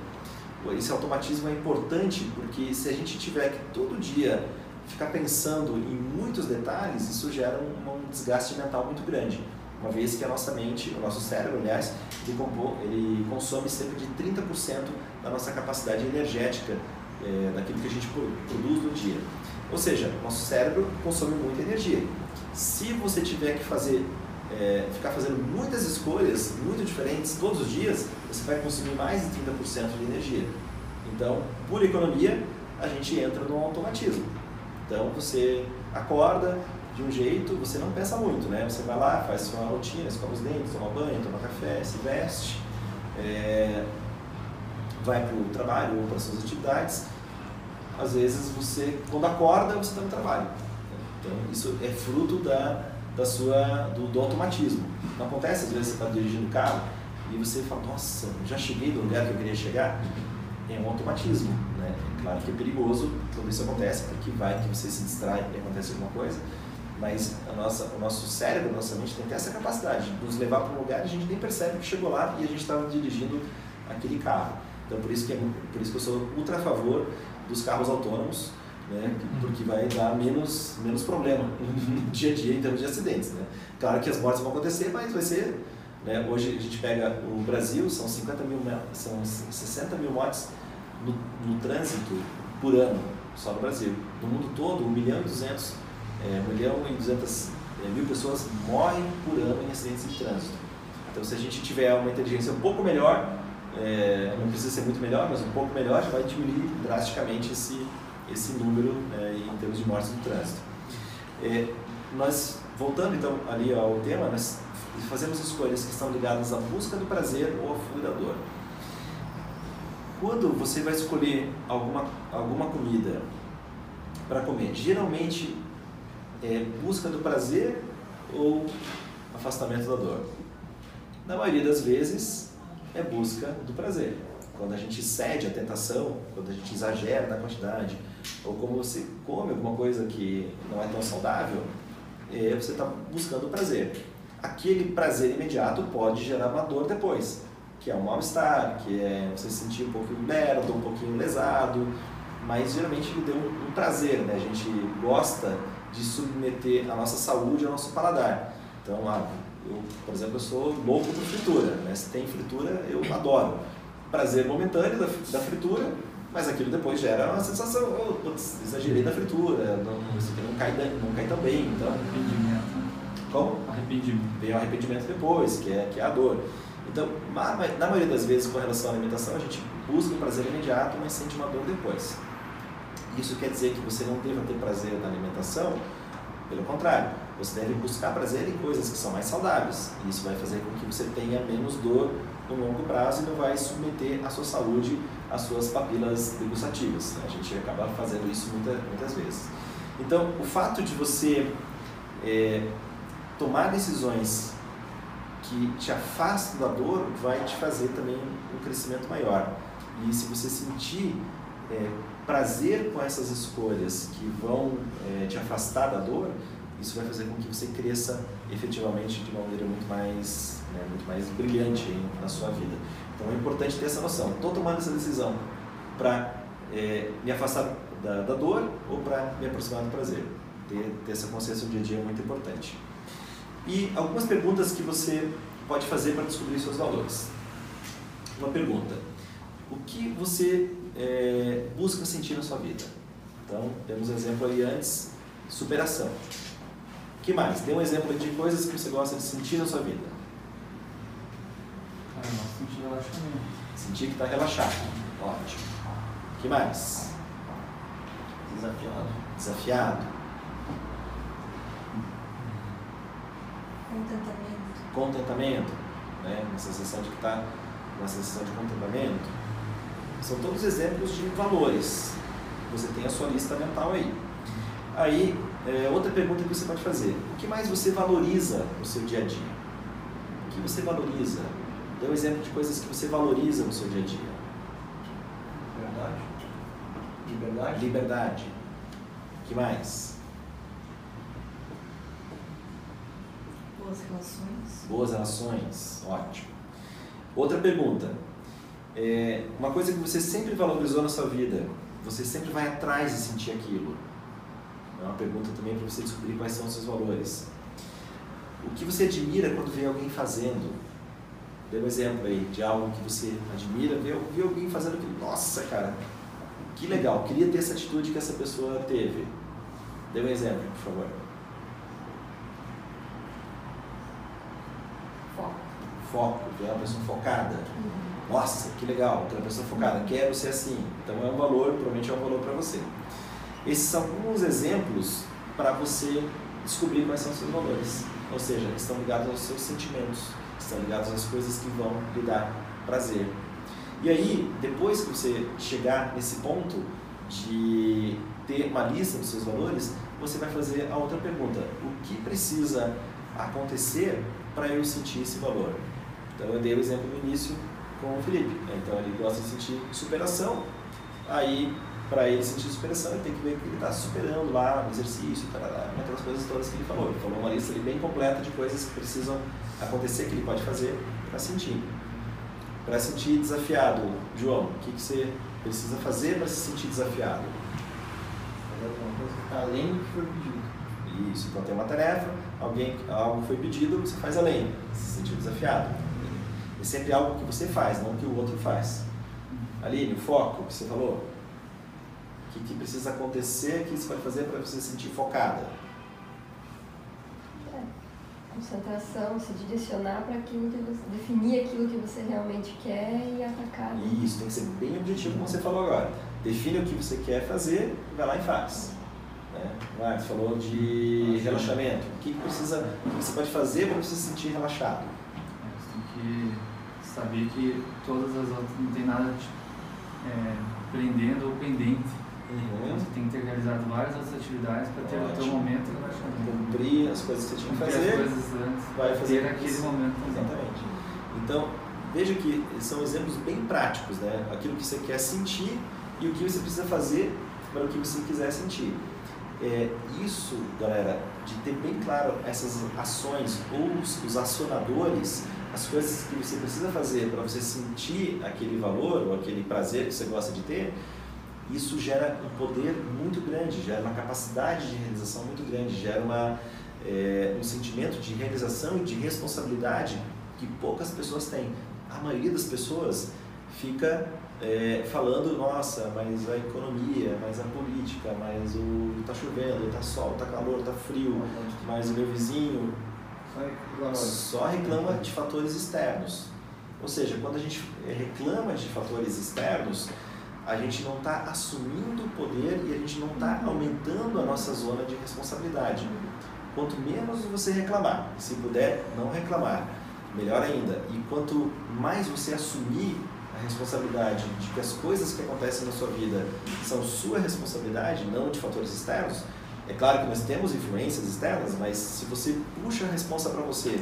Speaker 1: Esse automatismo é importante porque se a gente tiver que todo dia ficar pensando em muitos detalhes, isso gera um, um desgaste mental muito grande. Uma vez que a nossa mente, o nosso cérebro, aliás, ele, ele consome cerca de 30% da nossa capacidade energética é, daquilo que a gente produz no dia. Ou seja, nosso cérebro consome muita energia. Se você tiver que fazer, é, ficar fazendo muitas escolhas muito diferentes todos os dias, você vai consumir mais de 30% de energia. Então, por economia, a gente entra no automatismo. Então, você acorda de um jeito, você não pensa muito, né? Você vai lá, faz sua rotina, escova os dentes, toma banho, toma café, se veste, é, vai para o trabalho ou para suas atividades. Às vezes, você, quando acorda, você está no trabalho. Então, isso é fruto da, da sua, do, do automatismo. Não acontece, às vezes, você está dirigindo o carro e você fala, nossa, já cheguei do lugar que eu queria chegar? É um automatismo. Né? Claro que é perigoso quando isso acontece, porque vai que você se distrai e acontece alguma coisa, mas a nossa, o nosso cérebro, a nossa mente tem ter essa capacidade de nos levar para um lugar e a gente nem percebe que chegou lá e a gente estava dirigindo aquele carro. Então, por isso que, é, por isso que eu sou ultra a favor dos carros autônomos, né? porque vai dar menos, menos problema no dia a dia em termos de acidentes. Né? Claro que as mortes vão acontecer, mas vai ser. Né? Hoje a gente pega o Brasil, são 50 mil, são 60 mil mortes no, no trânsito por ano, só no Brasil. No mundo todo, 1 milhão e 200, é, 1 milhão e 200 é, mil pessoas morrem por ano em acidentes de trânsito. Então, se a gente tiver uma inteligência um pouco melhor, é, não precisa ser muito melhor, mas um pouco melhor, já vai diminuir drasticamente esse, esse número é, em termos de mortes no trânsito. É, nós, voltando então ali ao tema, nós fazemos escolhas que estão ligadas à busca do prazer ou à fuga da dor. Quando você vai escolher alguma, alguma comida para comer, geralmente é busca do prazer ou afastamento da dor? Na maioria das vezes é busca do prazer. Quando a gente cede à tentação, quando a gente exagera na quantidade, ou como você come alguma coisa que não é tão saudável, é, você está buscando o prazer. Aquele prazer imediato pode gerar uma dor depois, que é um mal-estar, que é você se sentir um pouquinho lerdo, um pouquinho lesado, mas geralmente ele deu um prazer, né? A gente gosta de submeter a nossa saúde ao nosso paladar. Então, ah, eu, por exemplo, eu sou louco por fritura, né? Se tem fritura, eu adoro. Prazer momentâneo da, da fritura, mas aquilo depois gera uma sensação, oh, putz, exagerei da fritura, não, isso aqui não cai, não cai tão bem, então...
Speaker 3: Arrependimento.
Speaker 1: Como?
Speaker 3: Arrependimento.
Speaker 1: Vem o arrependimento depois, que é, que é a dor. Então, na maioria das vezes, com relação à alimentação, a gente busca o prazer imediato, mas sente uma dor depois. Isso quer dizer que você não deva ter prazer na alimentação? Pelo contrário, você deve buscar prazer em coisas que são mais saudáveis. Isso vai fazer com que você tenha menos dor no longo prazo e não vai submeter a sua saúde às suas papilas degustativas. A gente acaba fazendo isso muita, muitas vezes. Então, o fato de você é, tomar decisões que te afastam da dor vai te fazer também um crescimento maior. E se você sentir é, prazer com essas escolhas que vão é, te afastar da dor, isso vai fazer com que você cresça efetivamente de uma maneira muito mais, né, muito mais brilhante na sua vida. Então é importante ter essa noção. Estou tomando essa decisão para é, me afastar da, da dor ou para me aproximar do prazer. Ter, ter essa consciência no dia a dia é muito importante. E algumas perguntas que você pode fazer para descobrir seus valores. Uma pergunta: o que você é, busca sentir na sua vida? Então, temos um exemplo aí antes: superação. O que mais? Dê um exemplo de coisas que você gosta de sentir na sua vida.
Speaker 3: Ah, não, sentir relaxamento.
Speaker 1: Sentir que está relaxado. Ótimo. O que mais?
Speaker 2: Desafiado.
Speaker 1: Desafiado.
Speaker 4: Contentamento.
Speaker 1: Contentamento. Né? Uma sensação de que está uma sensação de contentamento. São todos exemplos de valores. você tem a sua lista mental aí. Aí, é, outra pergunta que você pode fazer: o que mais você valoriza no seu dia a dia? O que você valoriza? Dê um exemplo de coisas que você valoriza no seu dia a dia.
Speaker 2: Verdade. Liberdade.
Speaker 1: Liberdade. O que mais?
Speaker 4: Boas relações.
Speaker 1: Boas relações. Ótimo. Outra pergunta. É, uma coisa que você sempre valorizou na sua vida, você sempre vai atrás de sentir aquilo. É uma pergunta também para você descobrir quais são os seus valores. O que você admira quando vê alguém fazendo? Dê um exemplo aí de algo que você admira, vê, vê alguém fazendo aquilo. Nossa, cara, que legal, queria ter essa atitude que essa pessoa teve. Dê um exemplo, por favor.
Speaker 4: Foco.
Speaker 1: Foco, ver uma pessoa focada. Nossa, que legal, aquela pessoa focada, quero ser assim. Então é um valor, provavelmente é um valor para você. Esses são alguns exemplos para você descobrir quais são os seus valores. Ou seja, estão ligados aos seus sentimentos, estão ligados às coisas que vão lhe dar prazer. E aí, depois que você chegar nesse ponto de ter uma lista dos seus valores, você vai fazer a outra pergunta: o que precisa acontecer para eu sentir esse valor? Então, eu dei o exemplo no início com o Felipe. Então, ele gosta de sentir superação. Aí, para ele sentir superação, ele tem que ver que ele está superando lá no exercício, tarará, aquelas coisas todas que ele falou. Ele falou uma lista ali bem completa de coisas que precisam acontecer, que ele pode fazer para sentir. Para sentir desafiado, João, o que, que você precisa fazer para se sentir desafiado?
Speaker 2: Fazer alguma coisa que está além do que foi pedido.
Speaker 1: Isso, então tem uma tarefa, alguém, algo foi pedido, você faz além, se sentir desafiado. É sempre algo que você faz, não que o outro faz. Aline, o foco que você falou, que, que precisa acontecer, o que você pode fazer para você se sentir focada?
Speaker 5: É, concentração, se direcionar para aquilo que você, definir aquilo que você realmente quer e atacar. né?
Speaker 1: Isso, tem que ser bem objetivo, como você falou agora. Define o que você quer fazer, vai lá e faz. Né? Marcos falou de relaxamento. O que, que precisa, o que você pode fazer para você se sentir relaxado?
Speaker 3: É, Você tem que saber que todas as outras não tem nada te, é, prendendo ou pendente. Então você tem que ter realizado várias outras atividades para ter o teu
Speaker 1: Ótimo.
Speaker 3: momento.
Speaker 1: Cumprir as coisas que você tinha que fazer. vai fazer
Speaker 3: ter aquele momento também.
Speaker 1: Exatamente. Então, veja que são exemplos bem práticos, né? Aquilo que você quer sentir e o que você precisa fazer para o que você quiser sentir. É, isso, galera, de ter bem claro essas ações ou os, os acionadores, as coisas que você precisa fazer para você sentir aquele valor ou aquele prazer que você gosta de ter, isso gera um poder muito grande, gera uma capacidade de realização muito grande, gera uma, é, um sentimento de realização e de responsabilidade que poucas pessoas têm. A maioria das pessoas fica é, falando, nossa, mas a economia, mas a política, mas o tá chovendo, tá sol, tá calor, tá frio, mas o meu vizinho
Speaker 2: Só
Speaker 1: reclama de fatores externos. Ou seja, quando a gente reclama de fatores externos, a gente não está assumindo o poder e a gente não está aumentando a nossa zona de responsabilidade. Quanto menos você reclamar, se puder não reclamar, melhor ainda. E quanto mais você assumir a responsabilidade de que as coisas que acontecem na sua vida são sua responsabilidade, não de fatores externos, é claro que nós temos influências externas, mas se você puxa a responsa para você,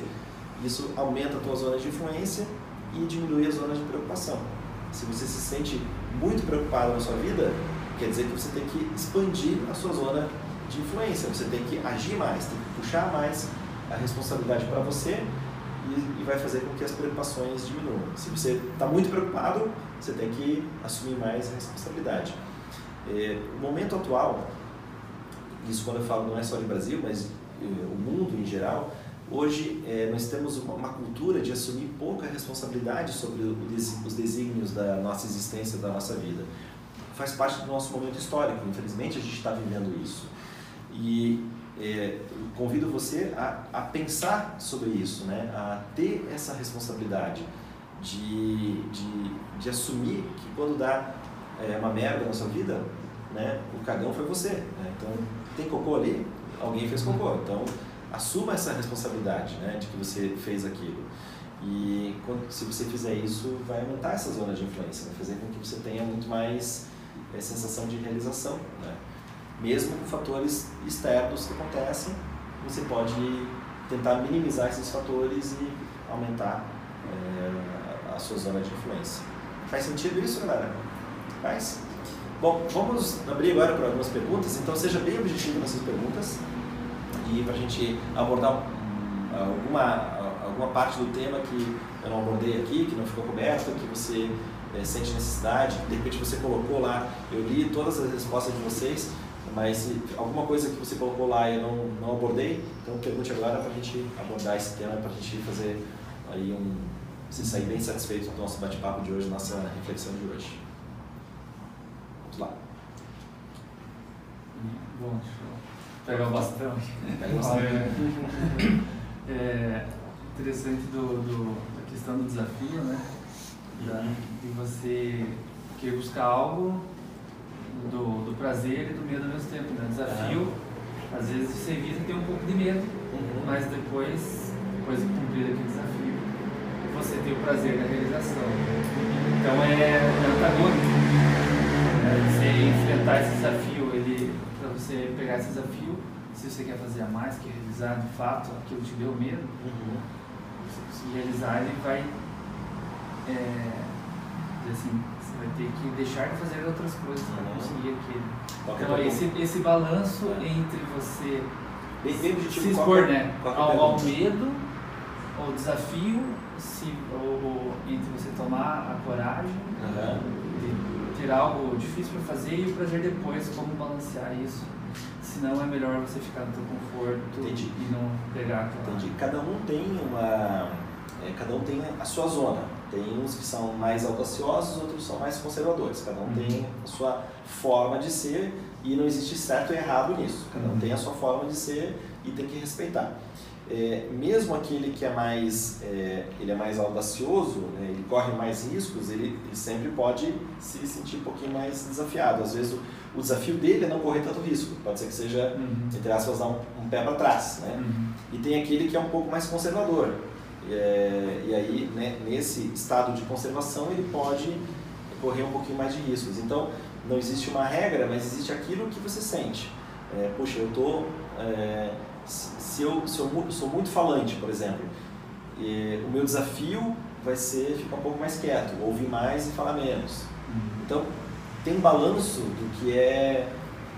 Speaker 1: isso aumenta a tua zona de influência e diminui a zona de preocupação. Se você se sente muito preocupado na sua vida, quer dizer que você tem que expandir a sua zona de influência, você tem que agir mais, tem que puxar mais a responsabilidade para você e, e vai fazer com que as preocupações diminuam. Se você está muito preocupado, você tem que assumir mais a responsabilidade. É, o momento atual, isso quando eu falo não é só de Brasil, mas eh, o mundo em geral, hoje eh, nós temos uma, uma cultura de assumir pouca responsabilidade sobre os desígnios da nossa existência, da nossa vida. Faz parte do nosso momento histórico, infelizmente a gente está vivendo isso. E eu convido você a, a pensar sobre isso, né? a ter essa responsabilidade de, de, de assumir que quando dá eh, uma merda na sua vida, né, o cagão foi você. Né? Então, tem cocô ali, alguém fez cocô. Então, assuma essa responsabilidade né, de que você fez aquilo. E quando, se você fizer isso, vai aumentar essa zona de influência, vai fazer com que você tenha muito mais é, sensação de realização. Né? Mesmo com fatores externos que acontecem, você pode tentar minimizar esses fatores e aumentar é, a sua zona de influência. Faz sentido isso, galera? Faz? Bom, vamos abrir agora para algumas perguntas, então seja bem objetivo nessas perguntas para a gente abordar um, alguma, alguma parte do tema que eu não abordei aqui, que não ficou coberto, que você é, sente necessidade, de repente você colocou lá, eu li todas as respostas de vocês, mas se alguma coisa que você colocou lá e eu não, não abordei, então pergunte agora para a gente abordar esse tema, para a gente fazer aí um, se sair bem satisfeito do nosso bate-papo de hoje, nossa reflexão de hoje. Vamos lá.
Speaker 3: Bom, eu pegar o bastão.
Speaker 1: Pega o bastão.
Speaker 3: É, é interessante do, do, da questão do desafio, né? Da, de você querer buscar algo do, do prazer e do medo ao mesmo tempo. Né? Desafio, às vezes você evita ter um pouco de medo,
Speaker 1: Uhum.
Speaker 3: mas depois, depois de cumprir aquele desafio, você tem o prazer da realização. Então é, é antagônico. Né? Você enfrentar esse desafio, você pegar esse desafio, se você quer fazer a mais, quer realizar de fato aquilo que te deu medo,
Speaker 1: Uhum.
Speaker 3: se realizar, ele vai, é, assim, você vai ter que deixar de fazer outras coisas para
Speaker 1: Uhum.
Speaker 3: conseguir aquele.
Speaker 1: Qual que a
Speaker 3: Então, esse, esse balanço entre você
Speaker 1: objetivo,
Speaker 3: se expor
Speaker 1: que
Speaker 3: né,
Speaker 1: que
Speaker 3: ao, ao medo, ao desafio, se, ou, ou entre você tomar a coragem de ter algo difícil para fazer e o prazer depois, como balancear isso. Senão é melhor você ficar no teu conforto
Speaker 1: Entendi.
Speaker 3: e não pegar aquela...
Speaker 1: Entendi. Cada um tem uma. é, cada um tem a sua zona. Tem uns que são mais audaciosos, outros são mais conservadores. Cada um
Speaker 3: Uhum.
Speaker 1: tem a sua forma de ser e não existe certo e errado nisso. Cada um
Speaker 3: Uhum.
Speaker 1: tem a sua forma de ser e tem que respeitar. É, mesmo aquele que é mais, é, ele é mais audacioso, né, ele corre mais riscos, ele, ele sempre pode se sentir um pouquinho mais desafiado. Às vezes o, o desafio dele é não correr tanto risco. Pode ser que seja,
Speaker 3: Uhum.
Speaker 1: entre aspas, dar um, um pé para trás. Né?
Speaker 3: Uhum.
Speaker 1: E tem aquele que é um pouco mais conservador. É, e aí, né, nesse estado de conservação, ele pode correr um pouquinho mais de riscos. Então, não existe uma regra, mas existe aquilo que você sente. É, Poxa, eu é, se, eu, se eu sou muito falante, por exemplo, e o meu desafio vai ser ficar um pouco mais quieto, ouvir mais e falar menos.
Speaker 3: Uhum.
Speaker 1: Então, tem um balanço do que é,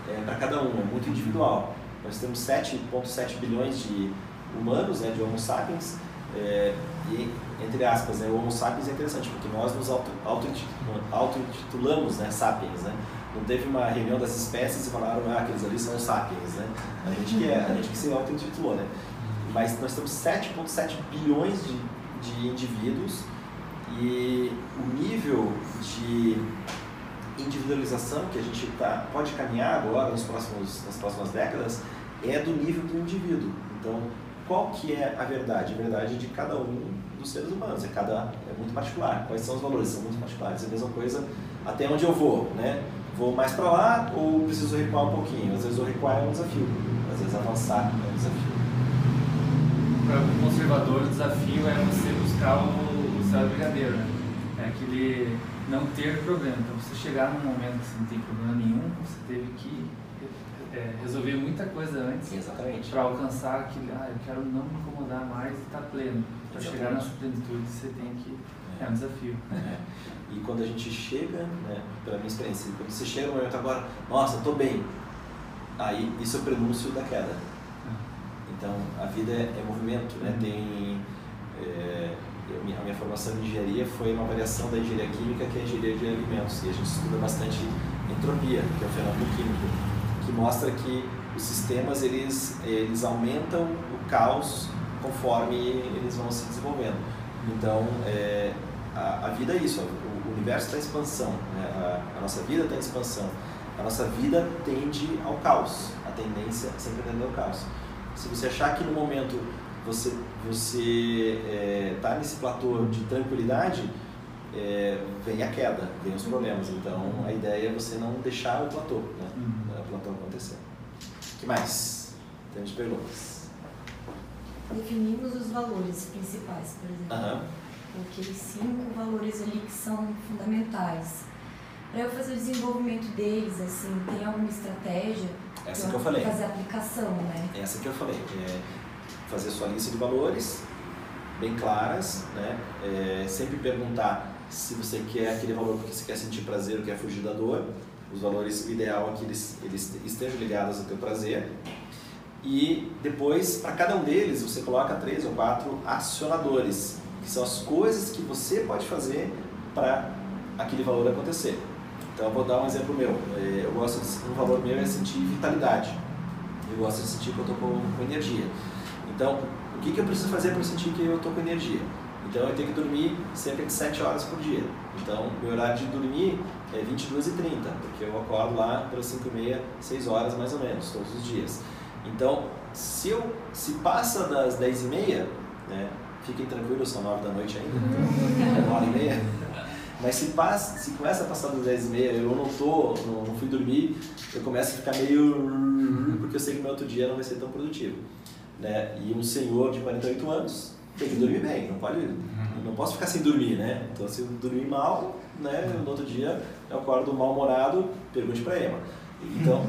Speaker 1: é para cada um, é muito individual. Nós temos 7,7 bilhões de humanos, né, de Homo sapiens, é, e, entre aspas, né, o Homo sapiens é interessante, porque nós nos auto- auto-intitulamos, auto-intitulamos, né, sapiens, né? Não teve uma reunião das espécies e falaram, ah, aqueles ali são os sapiens, né? A gente que, é, a gente que se auto-intitulou, né? Mas nós temos 7,7 bilhões de, de indivíduos e o nível de individualização que a gente tá, pode caminhar agora nos próximos, nas próximas décadas é do nível do indivíduo. Então, qual que é a verdade? A verdade de cada um dos seres humanos, é, cada, é muito particular. Quais são os valores? São muito particulares. É a mesma coisa até onde eu vou, né? Vou mais para lá ou preciso recuar um pouquinho? Às vezes o recuar é um desafio, às vezes avançar é um desafio.
Speaker 3: Para o conservador, o desafio é você buscar o, o céu brigadeiro, né? É aquele não ter problema. Então, você chegar num momento que você não tem problema nenhum, você teve que é, resolver muita coisa antes
Speaker 1: Exatamente.
Speaker 3: para alcançar aquele, ah, eu quero não me incomodar mais e estar pleno. Para chegar nessa plenitude, você tem que. É um desafio.
Speaker 1: É. [LAUGHS] E quando a gente chega, né, pela minha experiência, quando você chega no momento agora, nossa, estou bem, aí isso é o prenúncio da queda. Então, a vida é, é movimento, né? Tem, é, eu- minha- a minha formação em engenharia foi uma variação da engenharia química, que é a engenharia de alimentos, e a gente estuda bastante entropia, que é um fenômeno químico, que mostra que os sistemas eles, eles aumentam o caos conforme eles vão se desenvolvendo. Então, é, a, a vida é isso, o, o universo está em expansão, né? a, a nossa vida está em expansão. A nossa vida tende ao caos, a tendência sempre tende ao caos. Se você achar que no momento você você está nesse platô de tranquilidade, é, vem a queda, vem os problemas. Então, a ideia é você não deixar o platô, né?
Speaker 3: Uhum.
Speaker 1: o platô acontecer. O que mais? Temos perguntas.
Speaker 4: Definimos os valores principais, por exemplo.
Speaker 1: Aham.
Speaker 4: Aqueles cinco valores ali que são fundamentais. Para eu fazer o desenvolvimento deles, assim, tem alguma estratégia?
Speaker 1: Essa que eu falei.
Speaker 4: Fazer a aplicação, né?
Speaker 1: Essa que eu falei. É fazer sua lista de valores bem claras, né? É sempre perguntar se você quer aquele valor porque você quer sentir prazer ou quer fugir da dor. Os valores, o ideal é que eles, eles estejam ligados ao teu prazer. E depois, para cada um deles, você coloca três ou quatro acionadores, que são as coisas que você pode fazer para aquele valor acontecer. Então, eu vou dar um exemplo meu. É, eu gosto de, um valor meu é sentir vitalidade. Eu gosto de sentir que eu estou com, com energia. Então, o que, que eu preciso fazer para sentir que eu estou com energia? Então, eu tenho que dormir cerca de 7 horas por dia. Então, meu horário de dormir é 22 e 30, porque eu acordo lá pelas 5 e meia, 6 horas mais ou menos, todos os dias. Então, se, eu, se passa das 10 e meia, né, fiquem tranquilos, são 9 da noite ainda, é 1 hora e meia, mas se, passa, se começa a passar das 10 e meia, eu não, tô, não, não fui dormir, eu começo a ficar meio... porque eu sei que meu outro dia não vai ser tão produtivo. Né? E um senhor de 48 anos tem que dormir bem, não pode, não posso ficar sem dormir, né? Então se eu dormir mal, né, no outro dia eu acordo mal-humorado, pergunte para Emma. Então,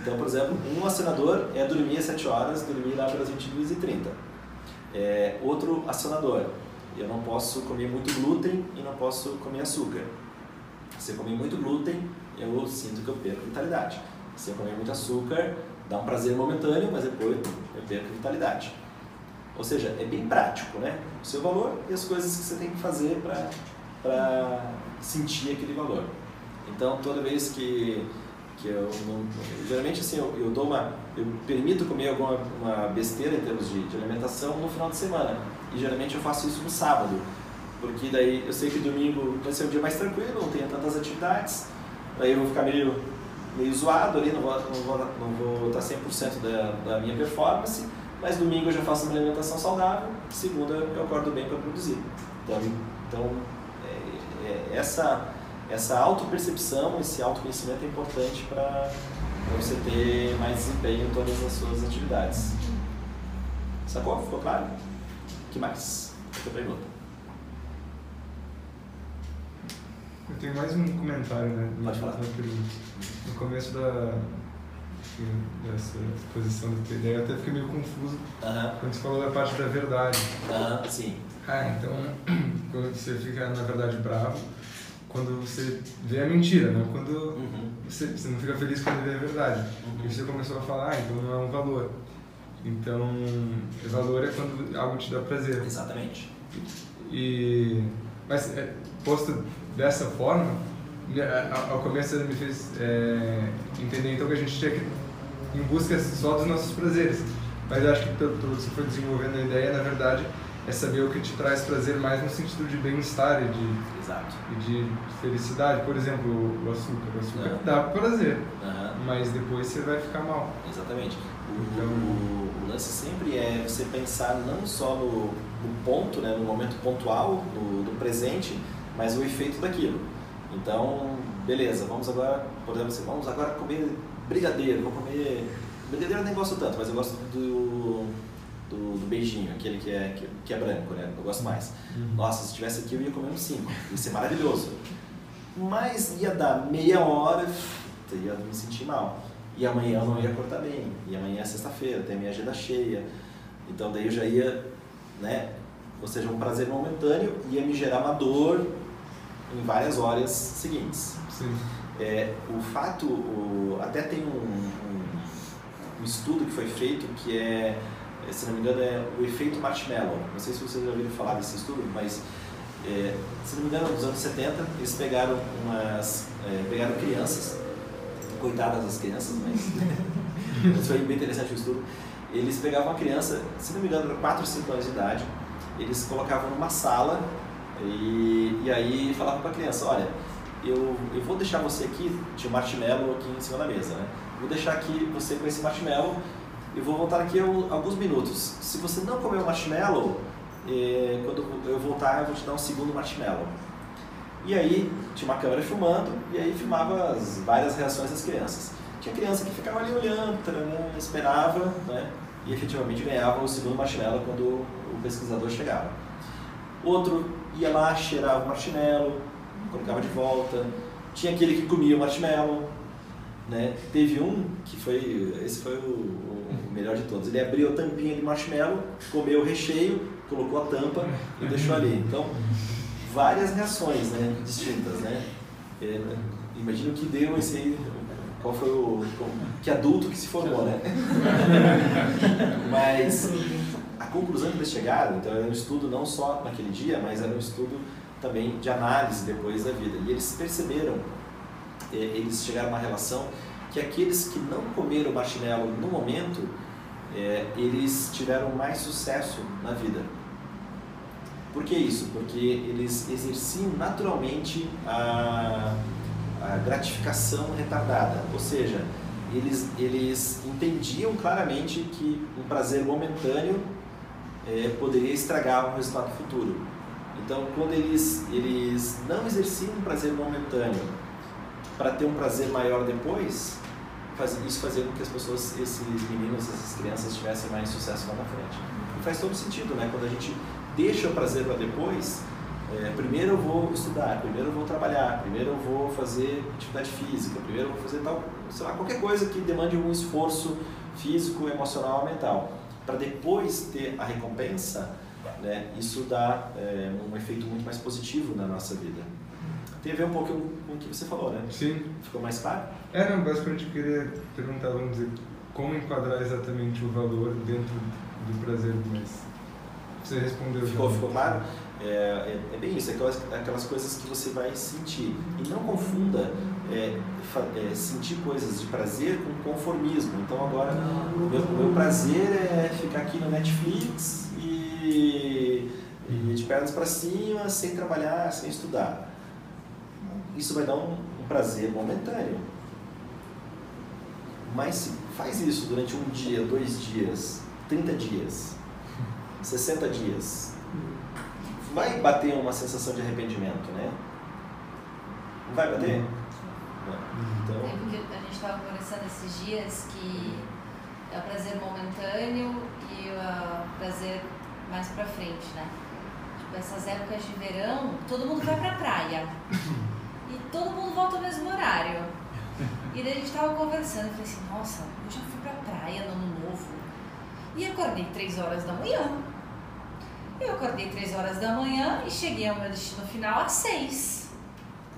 Speaker 1: então, por exemplo, um acionador é dormir às 7 horas, dormir lá pelas 22h30. É, outro acionador, eu não posso comer muito glúten e não posso comer açúcar. Se eu comer muito glúten, eu sinto que eu perco vitalidade. Se eu comer muito açúcar, dá um prazer momentâneo, mas depois eu perco vitalidade. Ou seja, é bem prático, né? O seu valor e as coisas que você tem que fazer para sentir aquele valor. Então, toda vez que que eu não, geralmente assim eu, eu dou uma eu permito comer alguma uma besteira em termos de, de, alimentação no final de semana. E geralmente eu faço isso no sábado. Porque daí eu sei que domingo vai ser um dia mais tranquilo não tenho tantas atividades. Daí eu vou ficar meio meio zoado ali não vou não vou não vou estar 100% da, da minha performance. Mas domingo eu já faço uma alimentação saudável. Segunda eu acordo bem para produzir. Então então é, é, essa essa autopercepção, esse autoconhecimento é importante para você ter mais desempenho em todas as suas atividades. Sacou? Ficou claro? O que mais? Outra pergunta.
Speaker 6: Eu tenho mais um comentário, né?
Speaker 1: Pode falar.
Speaker 6: No começo da, dessa exposição da tua ideia, eu até fiquei meio confuso
Speaker 1: uh -huh.
Speaker 6: quando você falou da parte da verdade.
Speaker 1: Uh -huh, sim.
Speaker 6: Ah, então [CLEARS THROAT] quando você fica, na verdade, bravo, quando você vê a mentira, não quando uhum. você, você não fica feliz quando vê a verdade. Uhum. E você começou a falar, ah, então não é um valor. Então, o valor é quando algo te dá prazer.
Speaker 1: Exatamente.
Speaker 6: E, mas, é, posto dessa forma, ao começo me fez é, entender então que a gente tinha que em busca só dos nossos prazeres. Mas eu acho que pelo que você foi desenvolvendo a ideia, na verdade, é saber o que te traz prazer mais no sentido de bem-estar e de,
Speaker 1: Exato.
Speaker 6: e de felicidade. Por exemplo, o açúcar. O açúcar uhum. dá prazer, uhum. mas depois você vai ficar mal.
Speaker 1: Exatamente. O, então, o, o, lance sempre é você pensar não só no, no ponto, né, no momento pontual, no, no presente, mas o efeito daquilo. Então, beleza, vamos agora, por exemplo, assim, vamos agora comer brigadeiro, vou comer... Brigadeiro eu nem gosto tanto, mas eu gosto do do, do, beijinho, aquele que é, que, que, é branco, né? Eu gosto mais. Uhum. Nossa, se tivesse aqui eu ia comer uns cinco. Ia ser maravilhoso. Mas ia dar meia hora, ia me sentir mal. E amanhã eu não ia cortar bem. E amanhã é sexta-feira, tem a minha agenda cheia. Então daí eu já ia, né? Ou seja, um prazer momentâneo ia me gerar uma dor em várias horas seguintes.
Speaker 6: Sim.
Speaker 1: É, o fato, o, até tem um, um, um estudo que foi feito que é, se não me engano, é o efeito marshmallow. Não sei se vocês já ouviram falar desse estudo, mas é, se não me engano, nos anos 70, eles pegaram umas, é, pegaram crianças, coitadas das crianças, mas [LAUGHS] foi bem interessante o estudo. Eles pegavam uma criança, se não me engano, 4 ou 5 anos de idade, eles colocavam numa sala e, e aí falavam para a criança, olha, eu, eu vou deixar você aqui, tinha um marshmallow aqui em cima da mesa, né? Vou deixar aqui você com esse marshmallow eu vou voltar aqui alguns minutos. Se você não comer o marshmallow, é, quando eu voltar eu vou te dar um segundo marshmallow. E aí tinha uma câmera filmando e aí filmava as várias reações das crianças. Tinha criança que ficava ali olhando, esperava, né, e efetivamente ganhava o segundo marshmallow quando o pesquisador chegava. Outro ia lá, cheirava o marshmallow, colocava de volta, tinha aquele que comia o marshmallow, né? Teve um que foi, esse foi o, o melhor de todos. Ele abriu a tampinha de marshmallow, comeu o recheio, colocou a tampa e deixou ali. Então, várias reações, né? Distintas, né? É, imagina o que deu esse aí, qual foi o, que adulto que se formou, né? [LAUGHS] Mas a conclusão que eles chegaram, então era um estudo não só naquele dia, mas era um estudo também de análise depois da vida. E eles perceberam, eh, eles chegaram a uma relação que aqueles que não comeram marshmallow no momento, eh, eles tiveram mais sucesso na vida. Por que isso? Porque eles exerciam naturalmente a, a gratificação retardada, ou seja, eles, eles entendiam claramente que um prazer momentâneo é, poderia estragar um resultado futuro. Então, quando eles, eles não exerciam um prazer momentâneo para ter um prazer maior depois, faz, isso fazia com que as pessoas, esses meninos, essas crianças tivessem mais sucesso lá na frente. E faz todo sentido, né? Quando a gente deixa o prazer para depois, é, primeiro eu vou estudar, primeiro eu vou trabalhar, primeiro eu vou fazer atividade física, primeiro eu vou fazer tal, sei lá, qualquer coisa que demande um esforço físico, emocional, mental. Para depois ter a recompensa, né, isso dá é, um efeito muito mais positivo na nossa vida. Tem a ver um pouco com o que você falou, né?
Speaker 6: Sim.
Speaker 1: Ficou mais claro?
Speaker 6: É, não, basicamente eu queria perguntar, vamos dizer, como enquadrar exatamente o valor dentro do prazer, mas você respondeu.
Speaker 1: Ficou,
Speaker 6: já.
Speaker 1: ficou claro? É, é, é bem isso, é aquelas, aquelas coisas que você vai sentir. E não confunda é, é, sentir coisas de prazer com conformismo. Então agora, o meu, meu prazer é ficar aqui no Netflix e, e de pernas para cima, sem trabalhar, sem estudar. Isso vai dar um, um prazer momentâneo. Mas se faz isso durante um dia, dois dias, 30 dias, [LAUGHS] 60 dias, vai bater uma sensação de arrependimento, né? Não vai bater? Não. Então,
Speaker 7: É porque a gente estava conversando esses dias que é o prazer momentâneo e o prazer mais pra frente, né? Tipo, essas épocas de verão, todo mundo vai pra praia. [LAUGHS] E todo mundo volta ao mesmo horário. E daí a gente tava conversando, eu falei assim, nossa, eu já fui pra praia no ano novo. E acordei três horas da manhã. Eu acordei três horas da manhã e cheguei ao meu destino final às seis.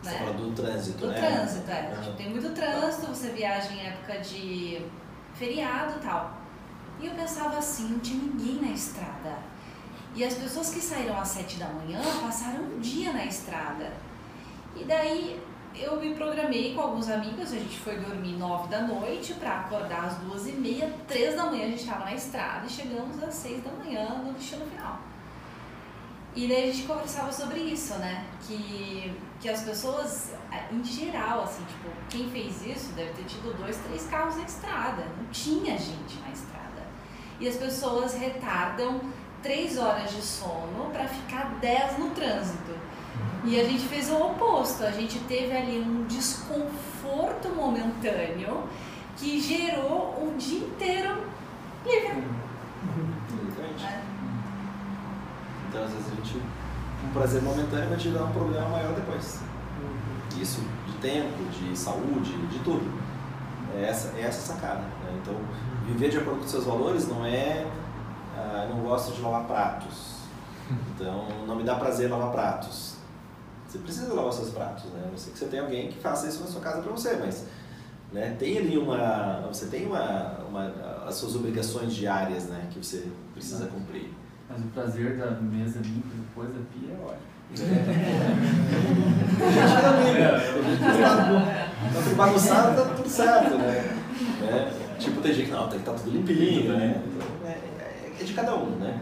Speaker 1: você
Speaker 7: né?
Speaker 1: fala do trânsito,
Speaker 7: Do
Speaker 1: né?
Speaker 7: trânsito, é.
Speaker 1: Aham.
Speaker 7: Tipo, tem muito trânsito, você viaja em época de feriado e tal. E eu pensava assim, não tinha ninguém na estrada. E as pessoas que saíram às sete da manhã passaram um dia na estrada. E daí eu me programei com alguns amigos, a gente foi dormir nove da noite para acordar às duas e meia, três da manhã a gente estava na estrada e chegamos às seis da manhã no destino final. E daí a gente conversava sobre isso, né? Que, que as pessoas, em geral, assim, tipo, quem fez isso deve ter tido dois, três carros na estrada. Não tinha gente na estrada. E as pessoas retardam três horas de sono para ficar dez no trânsito. E a gente fez o oposto. A gente teve ali um desconforto momentâneo que gerou um dia inteiro livre. Né?
Speaker 1: Então, às vezes, a gente, um prazer momentâneo vai te dar um problema maior depois. Isso de tempo, de saúde, de tudo. É essa, é essa sacada. né? Então, viver de acordo com seus valores não é. ah, não gosto de lavar pratos. Então, não me dá prazer lavar pratos. Você precisa lavar seus pratos, né? Eu sei que você tem alguém que faça isso na sua casa para você, mas né, tem ali uma. Você tem uma, uma, as suas obrigações diárias né, que você precisa cumprir.
Speaker 3: Mas o prazer da mesa limpa depois da pia é ótimo. [LAUGHS]
Speaker 1: Então, se bagunçado, tá tudo certo, né? Né? Tipo, tem gente que não, tem que estar tudo limpinho, né? Então, é, é- é de cada um, né?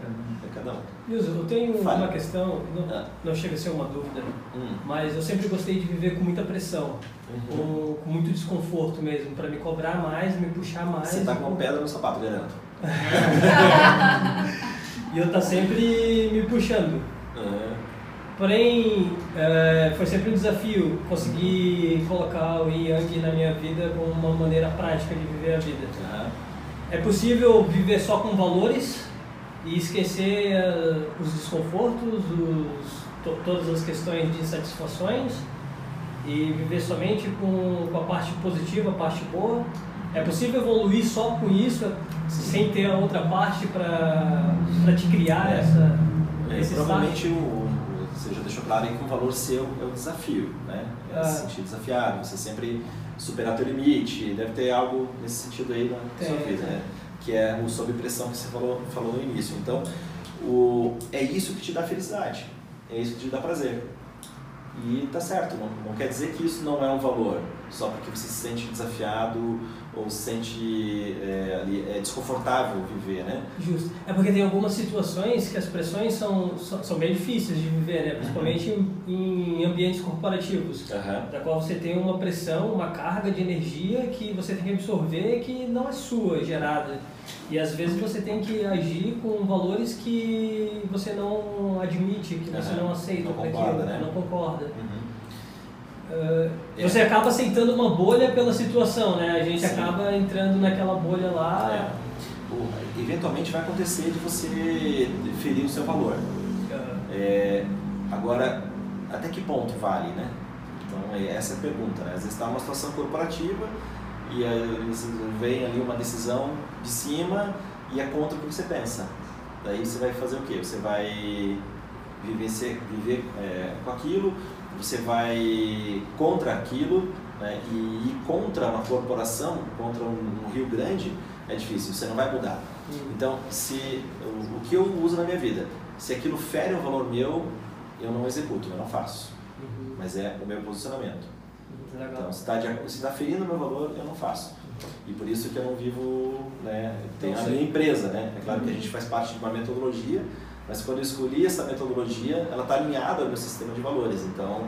Speaker 8: Nilson, eu tenho
Speaker 1: Fale.
Speaker 8: uma questão, não,
Speaker 1: Ah.
Speaker 8: não chega a ser uma dúvida,
Speaker 1: Hum.
Speaker 8: mas eu sempre gostei de viver com muita pressão,
Speaker 1: Uhum.
Speaker 8: com, com muito desconforto mesmo, para me cobrar mais, me puxar mais.
Speaker 1: Você tá com uma pedra no sapato, garanto. [LAUGHS]
Speaker 8: E eu tá sempre me puxando.
Speaker 1: Uhum.
Speaker 8: Porém, é, foi sempre um desafio conseguir colocar o Yang na minha vida como uma maneira prática de viver a vida.
Speaker 1: Aham.
Speaker 8: É possível viver só com valores e esquecer eh, os desconfortos, os, to- todas as questões de insatisfações? e viver somente com, com a parte positiva, a parte boa? É possível evoluir só com isso, sem ter a outra parte para te criar
Speaker 1: É.
Speaker 8: essa,
Speaker 1: É,
Speaker 8: esse
Speaker 1: provavelmente
Speaker 8: start?
Speaker 1: o, você já deixou claro aí que o valor seu é o desafio, né? É
Speaker 8: Ah.
Speaker 1: se sentir desafiado, você sempre superar teu limite, deve ter algo nesse sentido aí na sua vida, né? Que é o sob pressão que você falou, falou no início. Então, o, é isso que te dá felicidade, é isso que te dá prazer. E tá certo, não, não quer dizer que isso não é um valor, só porque você se sente desafiado ou se sente é, ali, é desconfortável viver, né?
Speaker 8: Justo. É porque tem algumas situações que as pressões são, são, são bem difíceis de viver, né? principalmente em, em ambientes corporativos.
Speaker 1: Aham.
Speaker 8: da qual você tem uma pressão, uma carga de energia que você tem que absorver que não é sua, gerada. E às vezes você tem que agir com valores que você não admite, que você
Speaker 1: Aham.
Speaker 8: não aceita
Speaker 1: Não concorda,
Speaker 8: aquilo,
Speaker 1: né?
Speaker 8: não concorda.
Speaker 1: Uhum.
Speaker 8: Ah,
Speaker 1: É.
Speaker 8: Você acaba aceitando uma bolha pela situação, né? A gente
Speaker 1: Sim.
Speaker 8: acaba entrando naquela bolha lá.
Speaker 1: É. Eventualmente vai acontecer de você ferir o seu valor. É, agora, até que ponto vale, né? Então, é essa é a pergunta, né? Às vezes está numa situação corporativa e vem ali uma decisão de cima e é contra o que você pensa. Daí você vai fazer o quê? Você vai viver, viver é, com aquilo, você vai contra aquilo, né? e ir contra uma corporação, contra um, um Rio Grande, é difícil, você não vai mudar. Então, se o, o que eu uso na minha vida, se aquilo fere um valor meu, eu não executo, eu não faço.
Speaker 8: Uhum.
Speaker 1: Mas é o meu posicionamento.
Speaker 8: Legal.
Speaker 1: Então, se está tá ferindo o meu valor, eu não faço. E por isso que eu não vivo, né, tenho a minha empresa, né? É claro que a gente faz parte de uma metodologia, mas quando eu escolhi essa metodologia, ela está alinhada ao meu sistema de valores. Então,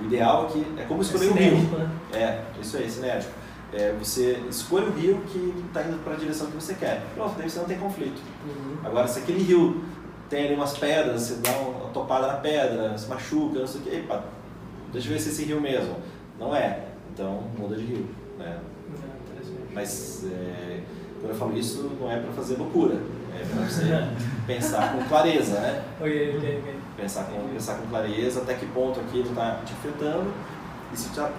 Speaker 1: o ideal é que é como escolher
Speaker 8: É
Speaker 1: o rio.
Speaker 8: né?
Speaker 1: É, isso aí, sinérgico. É, você escolhe o rio que está indo para a direção que você quer. Pronto, daí você não tem conflito.
Speaker 8: Uhum.
Speaker 1: Agora, se aquele rio tem ali umas pedras, você dá uma topada na pedra, se machuca, não sei o que, epa, deixa eu ver se é esse rio mesmo. Não é. Então, muda de rio. Né? Mas, é, quando eu falo isso, não é para fazer loucura. É para você pensar com clareza, né?
Speaker 8: Ok, ok, ok.
Speaker 1: Pensar com, pensar com clareza até que ponto aquilo está te afetando e se está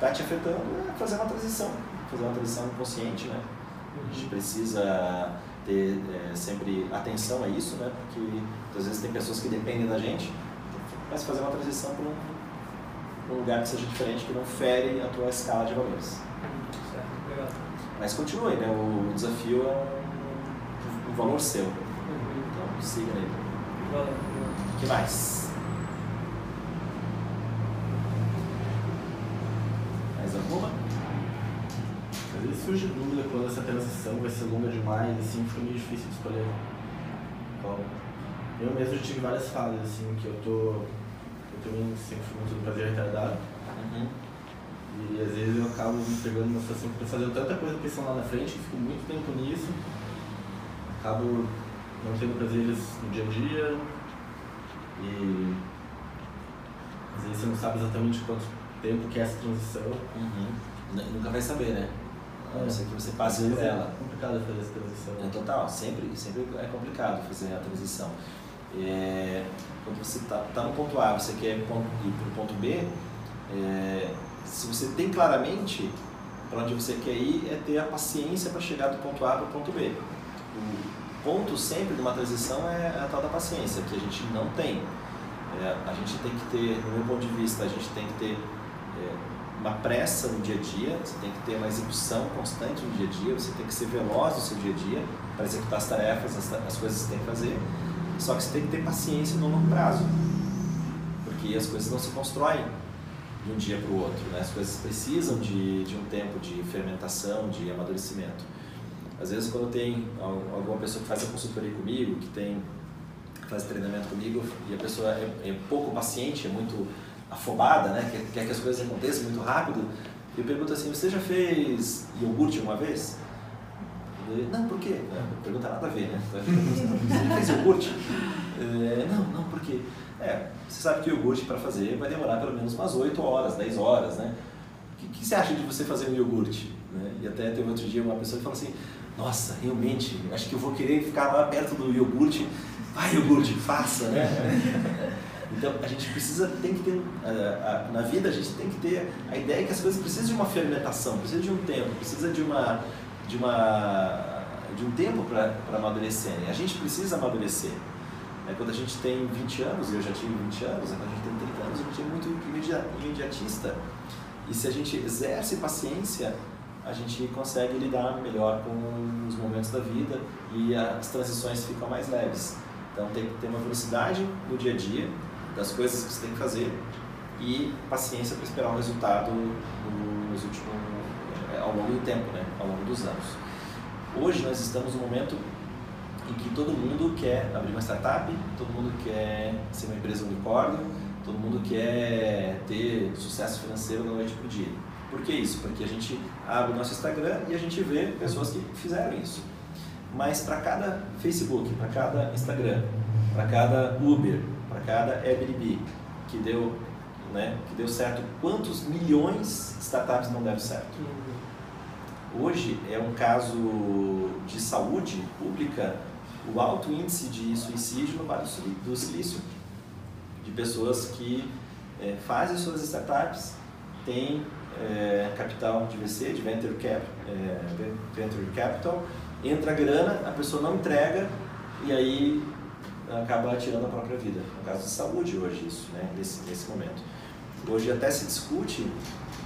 Speaker 1: tá te afetando, é fazer uma transição. Fazer uma transição consciente, né? A gente precisa ter é, sempre atenção a isso, né? Porque às vezes tem pessoas que dependem da gente, mas fazer uma transição para um, um lugar que seja diferente, que não fere a tua escala de valores.
Speaker 8: Certo, legal.
Speaker 1: Mas continue, né? O desafio é um, um valor seu.
Speaker 8: Uhum.
Speaker 1: Então siga.
Speaker 8: Valeu.
Speaker 1: O que mais? Mais alguma?
Speaker 2: Às vezes surge dúvida quando essa transição vai ser longa demais, assim, fica meio difícil de escolher. Então, eu mesmo tive várias fases, assim, que eu tô. Eu também sempre fui muito do prazer retardado.
Speaker 1: Uhum.
Speaker 2: E às vezes eu acabo me pegando numa situação que eu tô fazendo tanta coisa pensando lá na frente, que fico muito tempo nisso, acabo não tendo prazeres no dia a dia e às vezes você não sabe exatamente quanto tempo que é essa transição.
Speaker 1: Uhum. Nunca vai saber, né? A não
Speaker 2: É.
Speaker 1: ser que você passe por ela.
Speaker 2: É complicado fazer essa transição.
Speaker 1: É total, sempre, sempre é complicado fazer a transição. É, quando você está tá no ponto A, você quer ir para o ponto B, é, se você tem claramente para onde você quer ir, é ter a paciência para chegar do ponto A para o ponto B. O ponto sempre de uma transição é a tal da paciência, que a gente não tem. É, a gente tem que ter, no meu ponto de vista, a gente tem que ter é, uma pressa no dia a dia, você tem que ter uma execução constante no dia a dia, você tem que ser veloz no seu dia a dia para executar as tarefas, as, as coisas que você tem que fazer. Só que você tem que ter paciência no longo prazo, porque as coisas não se constroem de um dia para o outro, né? as coisas precisam de, de um tempo de fermentação, de amadurecimento. Às vezes, quando tem al- alguma pessoa que faz a consultoria comigo, que tem faz treinamento comigo e a pessoa é, é pouco paciente, é muito afobada, né? quer, quer que as coisas aconteçam muito rápido, eu pergunto assim: você já fez iogurte alguma vez? Ele, Não, por quê? É, Pergunta nada a ver, né? Você já fez iogurte? É, não, não, por quê? É, você sabe que o iogurte para fazer vai demorar pelo menos umas 8 horas, 10 horas, né? O que, que você acha de você fazer um iogurte? Né? E até teve outro dia uma pessoa que falou assim: Nossa, realmente, acho que eu vou querer ficar lá perto do iogurte. Vai, iogurte, faça, né? [LAUGHS] Então a gente precisa, tem que ter, uh, na vida a gente tem que ter a ideia que as coisas precisam de uma fermentação, precisa de um tempo, precisa de uma, de uma, de um tempo para amadurecerem. A gente precisa amadurecer. É, quando a gente tem 20 anos, e eu já tive 20 anos, quando a gente tem 30 anos, a gente é muito imediatista. E se a gente exerce paciência, a gente consegue lidar melhor com os momentos da vida e as transições ficam mais leves. Então tem que ter uma velocidade no dia a dia das coisas que você tem que fazer e paciência para esperar o resultado nos últimos, é, ao longo do tempo, né? ao longo dos anos. Hoje nós estamos num momento em que todo mundo quer abrir uma startup, todo mundo quer ser uma empresa unicórnio, todo mundo quer ter sucesso financeiro da noite para o dia. Por que isso? Porque a gente abre o nosso Instagram e a gente vê pessoas que fizeram isso. Mas para cada Facebook, para cada Instagram, para cada Uber, para cada Airbnb que deu, né, que deu certo, quantos milhões de startups não deram certo? Hoje é um caso de saúde pública o alto índice de suicídio no Vale do Silício, de pessoas que é, fazem suas startups, têm é, capital de VC, de venture, cap, é, venture capital, entra a grana, a pessoa não entrega e aí acaba tirando a própria vida. No caso de saúde hoje isso, né, nesse, nesse momento. Hoje até se discute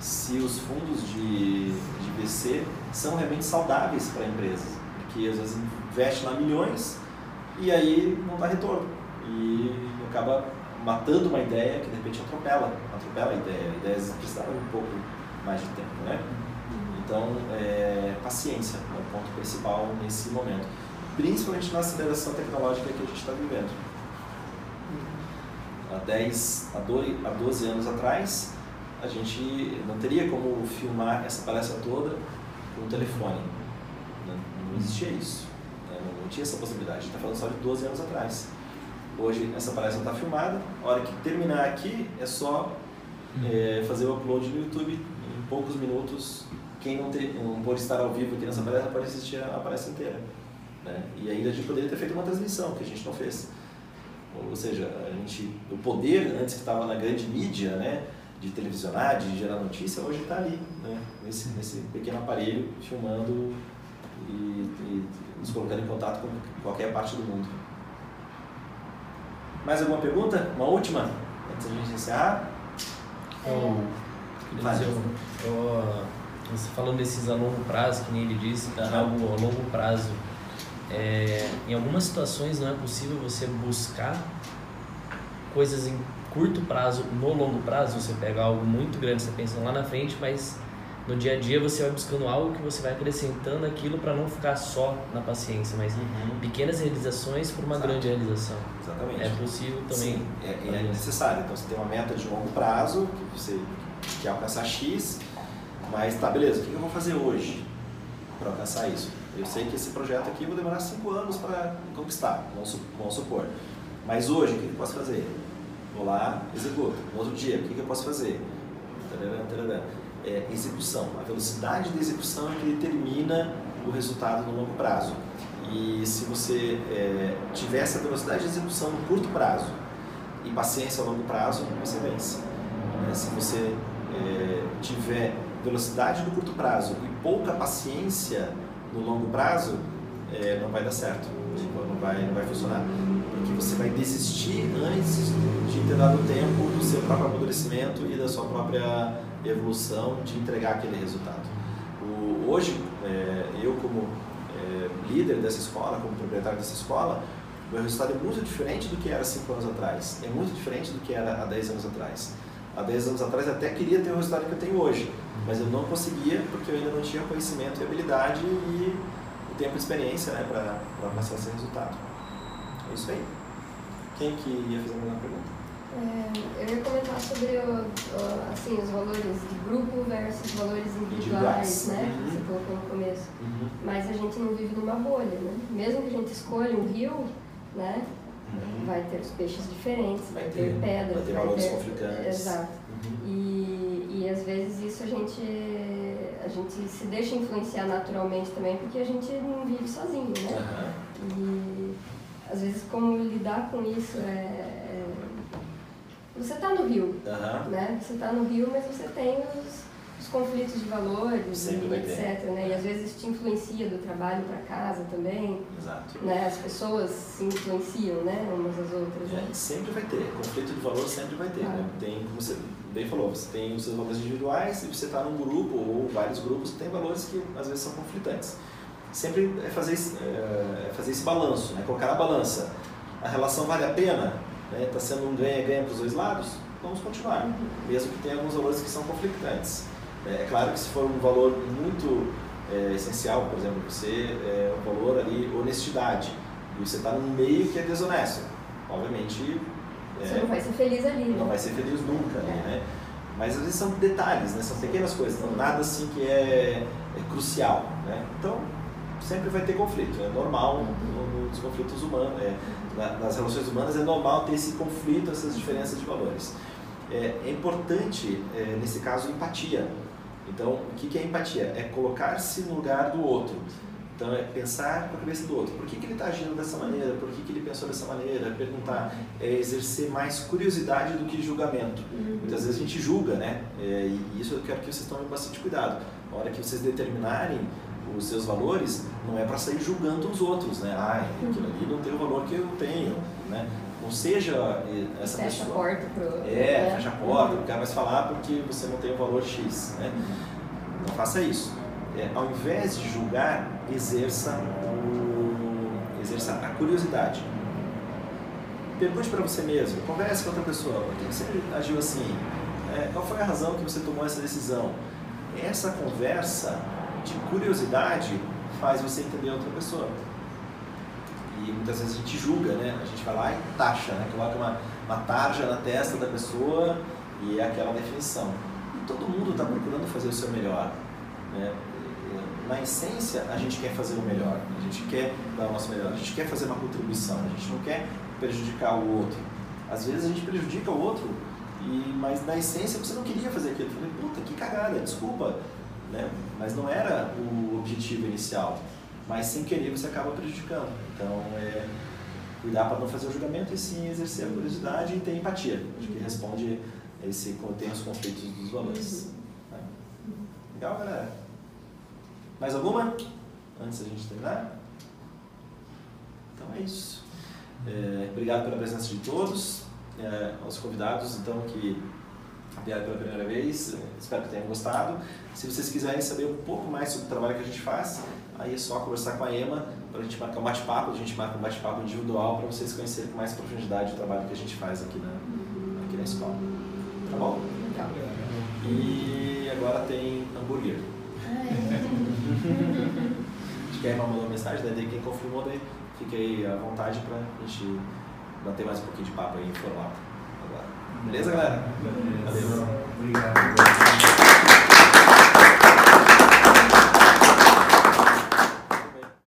Speaker 1: se os fundos de, de VC são realmente saudáveis para empresas, porque às vezes investe lá milhões e aí não dá retorno. E acaba matando uma ideia que de repente atropela, atropela a ideia. A ideia precisava um pouco mais de tempo, né? Então, é, paciência é o ponto principal nesse momento. Principalmente na aceleração tecnológica que a gente está vivendo. Há 10, há 12, há 12 anos atrás, a gente não teria como filmar essa palestra toda com um telefone. Não, não existia isso. Né? Não, não, tinha essa possibilidade. A gente está falando só de 12 anos atrás. Hoje essa palestra está filmada. A hora que terminar aqui é só é, fazer o upload no YouTube poucos minutos. Quem não, ter, não pode estar ao vivo aqui nessa palestra pode assistir a palestra inteira. Né? E ainda a gente poderia ter feito uma transmissão, que a gente não fez. Ou seja, a gente, o poder antes que estava na grande mídia, né, de televisionar, de gerar notícia, hoje está ali, né, nesse, nesse pequeno aparelho, filmando e, e nos colocando em contato com qualquer parte do mundo. Mais alguma pergunta? Uma última? Antes de a gente encerrar?
Speaker 9: Oh, dizer, oh, você falando desses a longo prazo, que nem ele disse, tá? algo a longo prazo. É, em algumas situações não é possível você buscar coisas em curto prazo no longo prazo. Você pega algo muito grande, você pensa lá na frente, mas no dia a dia você vai buscando algo que você vai acrescentando aquilo para não ficar só na paciência, mas uhum. pequenas realizações por uma Exato. grande realização.
Speaker 1: Exatamente.
Speaker 9: É possível também.
Speaker 1: Sim, é, é necessário. Então você tem uma meta de longo prazo, que você quer alcançar X, mas tá, beleza, o que eu vou fazer hoje para alcançar isso? Eu sei que esse projeto aqui vai demorar 5 anos para conquistar, vamos supor. Mas hoje, o que eu posso fazer? Vou lá, executo. No outro dia, o que eu posso fazer? É, execução. A velocidade de execução é que determina o resultado no longo prazo. E se você é, tiver essa velocidade de execução no curto prazo e paciência ao longo prazo, você vence. É, se você é, tiver velocidade no curto prazo e pouca paciência no longo prazo, é, não vai dar certo, tipo, não vai, não vai funcionar. Porque você vai desistir antes de ter dado tempo do seu próprio amadurecimento e da sua própria evolução de entregar aquele resultado. O, hoje, é, eu como líder dessa escola, como proprietário dessa escola, meu resultado é muito diferente do que era 5 anos atrás, é muito diferente do que era há 10 anos atrás. Há 10 anos atrás até queria ter o resultado que eu tenho hoje, mas eu não conseguia porque eu ainda não tinha conhecimento e habilidade e o tempo e experiência né, para alcançar esse resultado. É isso aí. Quem que ia fazer uma pergunta?
Speaker 5: É, eu ia comentar sobre o, o, assim, os valores de grupo versus valores individuais, né? Uhum. Você colocou no começo. Uhum. Mas a gente não vive numa bolha, né? Mesmo que a gente escolha um rio, né? Uhum. Vai ter os peixes diferentes, vai, vai ter, ter, pedras,
Speaker 1: vai ter valores ter... conflitantes.
Speaker 5: Exato. Uhum. E, e às vezes isso a gente, a gente se deixa influenciar naturalmente também, porque a gente não vive sozinho, né? E às vezes como lidar com isso é você está no Rio, né? Você está no Rio, mas você tem os, os conflitos de valores e etc. Né? E às vezes te influencia do trabalho para casa também.
Speaker 1: Exato.
Speaker 5: Né? As pessoas se influenciam, né? Umas às outras. Né?
Speaker 1: É, sempre vai ter, conflito de valor sempre vai ter. Né? Tem, como você bem falou, você tem os seus valores individuais e você está num grupo ou vários grupos que tem valores que às vezes são conflitantes. Sempre é fazer, esse- é fazer esse balanço, né? colocar na balança. A relação vale a pena? Está sendo um ganha-ganha para os dois lados? Vamos continuar, mesmo que tenha alguns valores que são conflitantes. É claro que se for um valor muito é, essencial, por exemplo, você é um valor ali honestidade e você está num meio que é desonesto, obviamente
Speaker 5: Você
Speaker 1: é,
Speaker 5: não vai ser feliz ali, né?
Speaker 1: não vai ser feliz nunca, ali, né? Mas às vezes são detalhes, né? São pequenas coisas, não nada assim que é, é crucial, né? Então sempre vai ter conflito, é normal no- nos conflitos humanos, é, na- nas relações humanas é normal ter esse conflito, essas diferenças de valores. É, é importante é, nesse caso empatia. Então o que é empatia? É colocar-se no lugar do outro. Então é pensar com a cabeça do outro. Por que, que ele está agindo dessa maneira? Por que, que ele pensou dessa maneira? Perguntar. É exercer mais curiosidade do que julgamento. Muitas vezes a gente julga, né? É, e isso eu quero que vocês tomem bastante cuidado. Na hora que vocês determinarem os seus valores, não é para sair julgando os outros, né? Ah, aquilo ali não tem o valor que eu tenho, né? Não seja essa
Speaker 5: Fecha a
Speaker 1: pessoa...
Speaker 5: porta pro.
Speaker 1: É,
Speaker 5: né?
Speaker 1: fecha a porta, o cara vai falar porque você não tem o valor X, né? Não faça isso. É, ao invés de julgar, exerça, o, exerça a curiosidade. Pergunte para você mesmo, converse com outra pessoa, por que você agiu assim? É, qual foi a razão que você tomou essa decisão? Essa conversa de curiosidade faz você entender outra pessoa. E muitas vezes a gente julga, né? A gente vai lá e taxa, né? Coloca uma, uma tarja na testa da pessoa e é aquela definição. E todo mundo está procurando fazer o seu melhor. Né? Na essência, a gente quer fazer o melhor, a gente quer dar o nosso melhor, a gente quer fazer uma contribuição, a gente não quer prejudicar o outro. Às vezes a gente prejudica o outro, e, mas na essência você não queria fazer aquilo. Eu falei, puta, que cagada, desculpa. Né? Mas não era o objetivo inicial. Mas sem querer você acaba prejudicando. Então, é cuidar para não fazer o julgamento e sim exercer a curiosidade e ter empatia. Acho que responde esse tem os conflitos dos valores. né? Legal, galera? Mais alguma? Antes da gente terminar? Então é isso. É, obrigado pela presença de todos, é, aos convidados então que pela primeira vez. Espero que tenham gostado. Se vocês quiserem saber um pouco mais sobre o trabalho que a gente faz, aí é só conversar com a Ema para a gente marcar um bate-papo. A gente marca um bate-papo individual para vocês conhecerem com mais profundidade o trabalho que a gente faz aqui na, aqui na escola. Tá bom?
Speaker 5: Legal.
Speaker 1: E agora tem hambúrguer. Acho [LAUGHS] que a Emma mandou uma mensagem, daí quem confirmou, daí fique aí à vontade pra gente bater mais um pouquinho de papo aí em 连着来，来一个。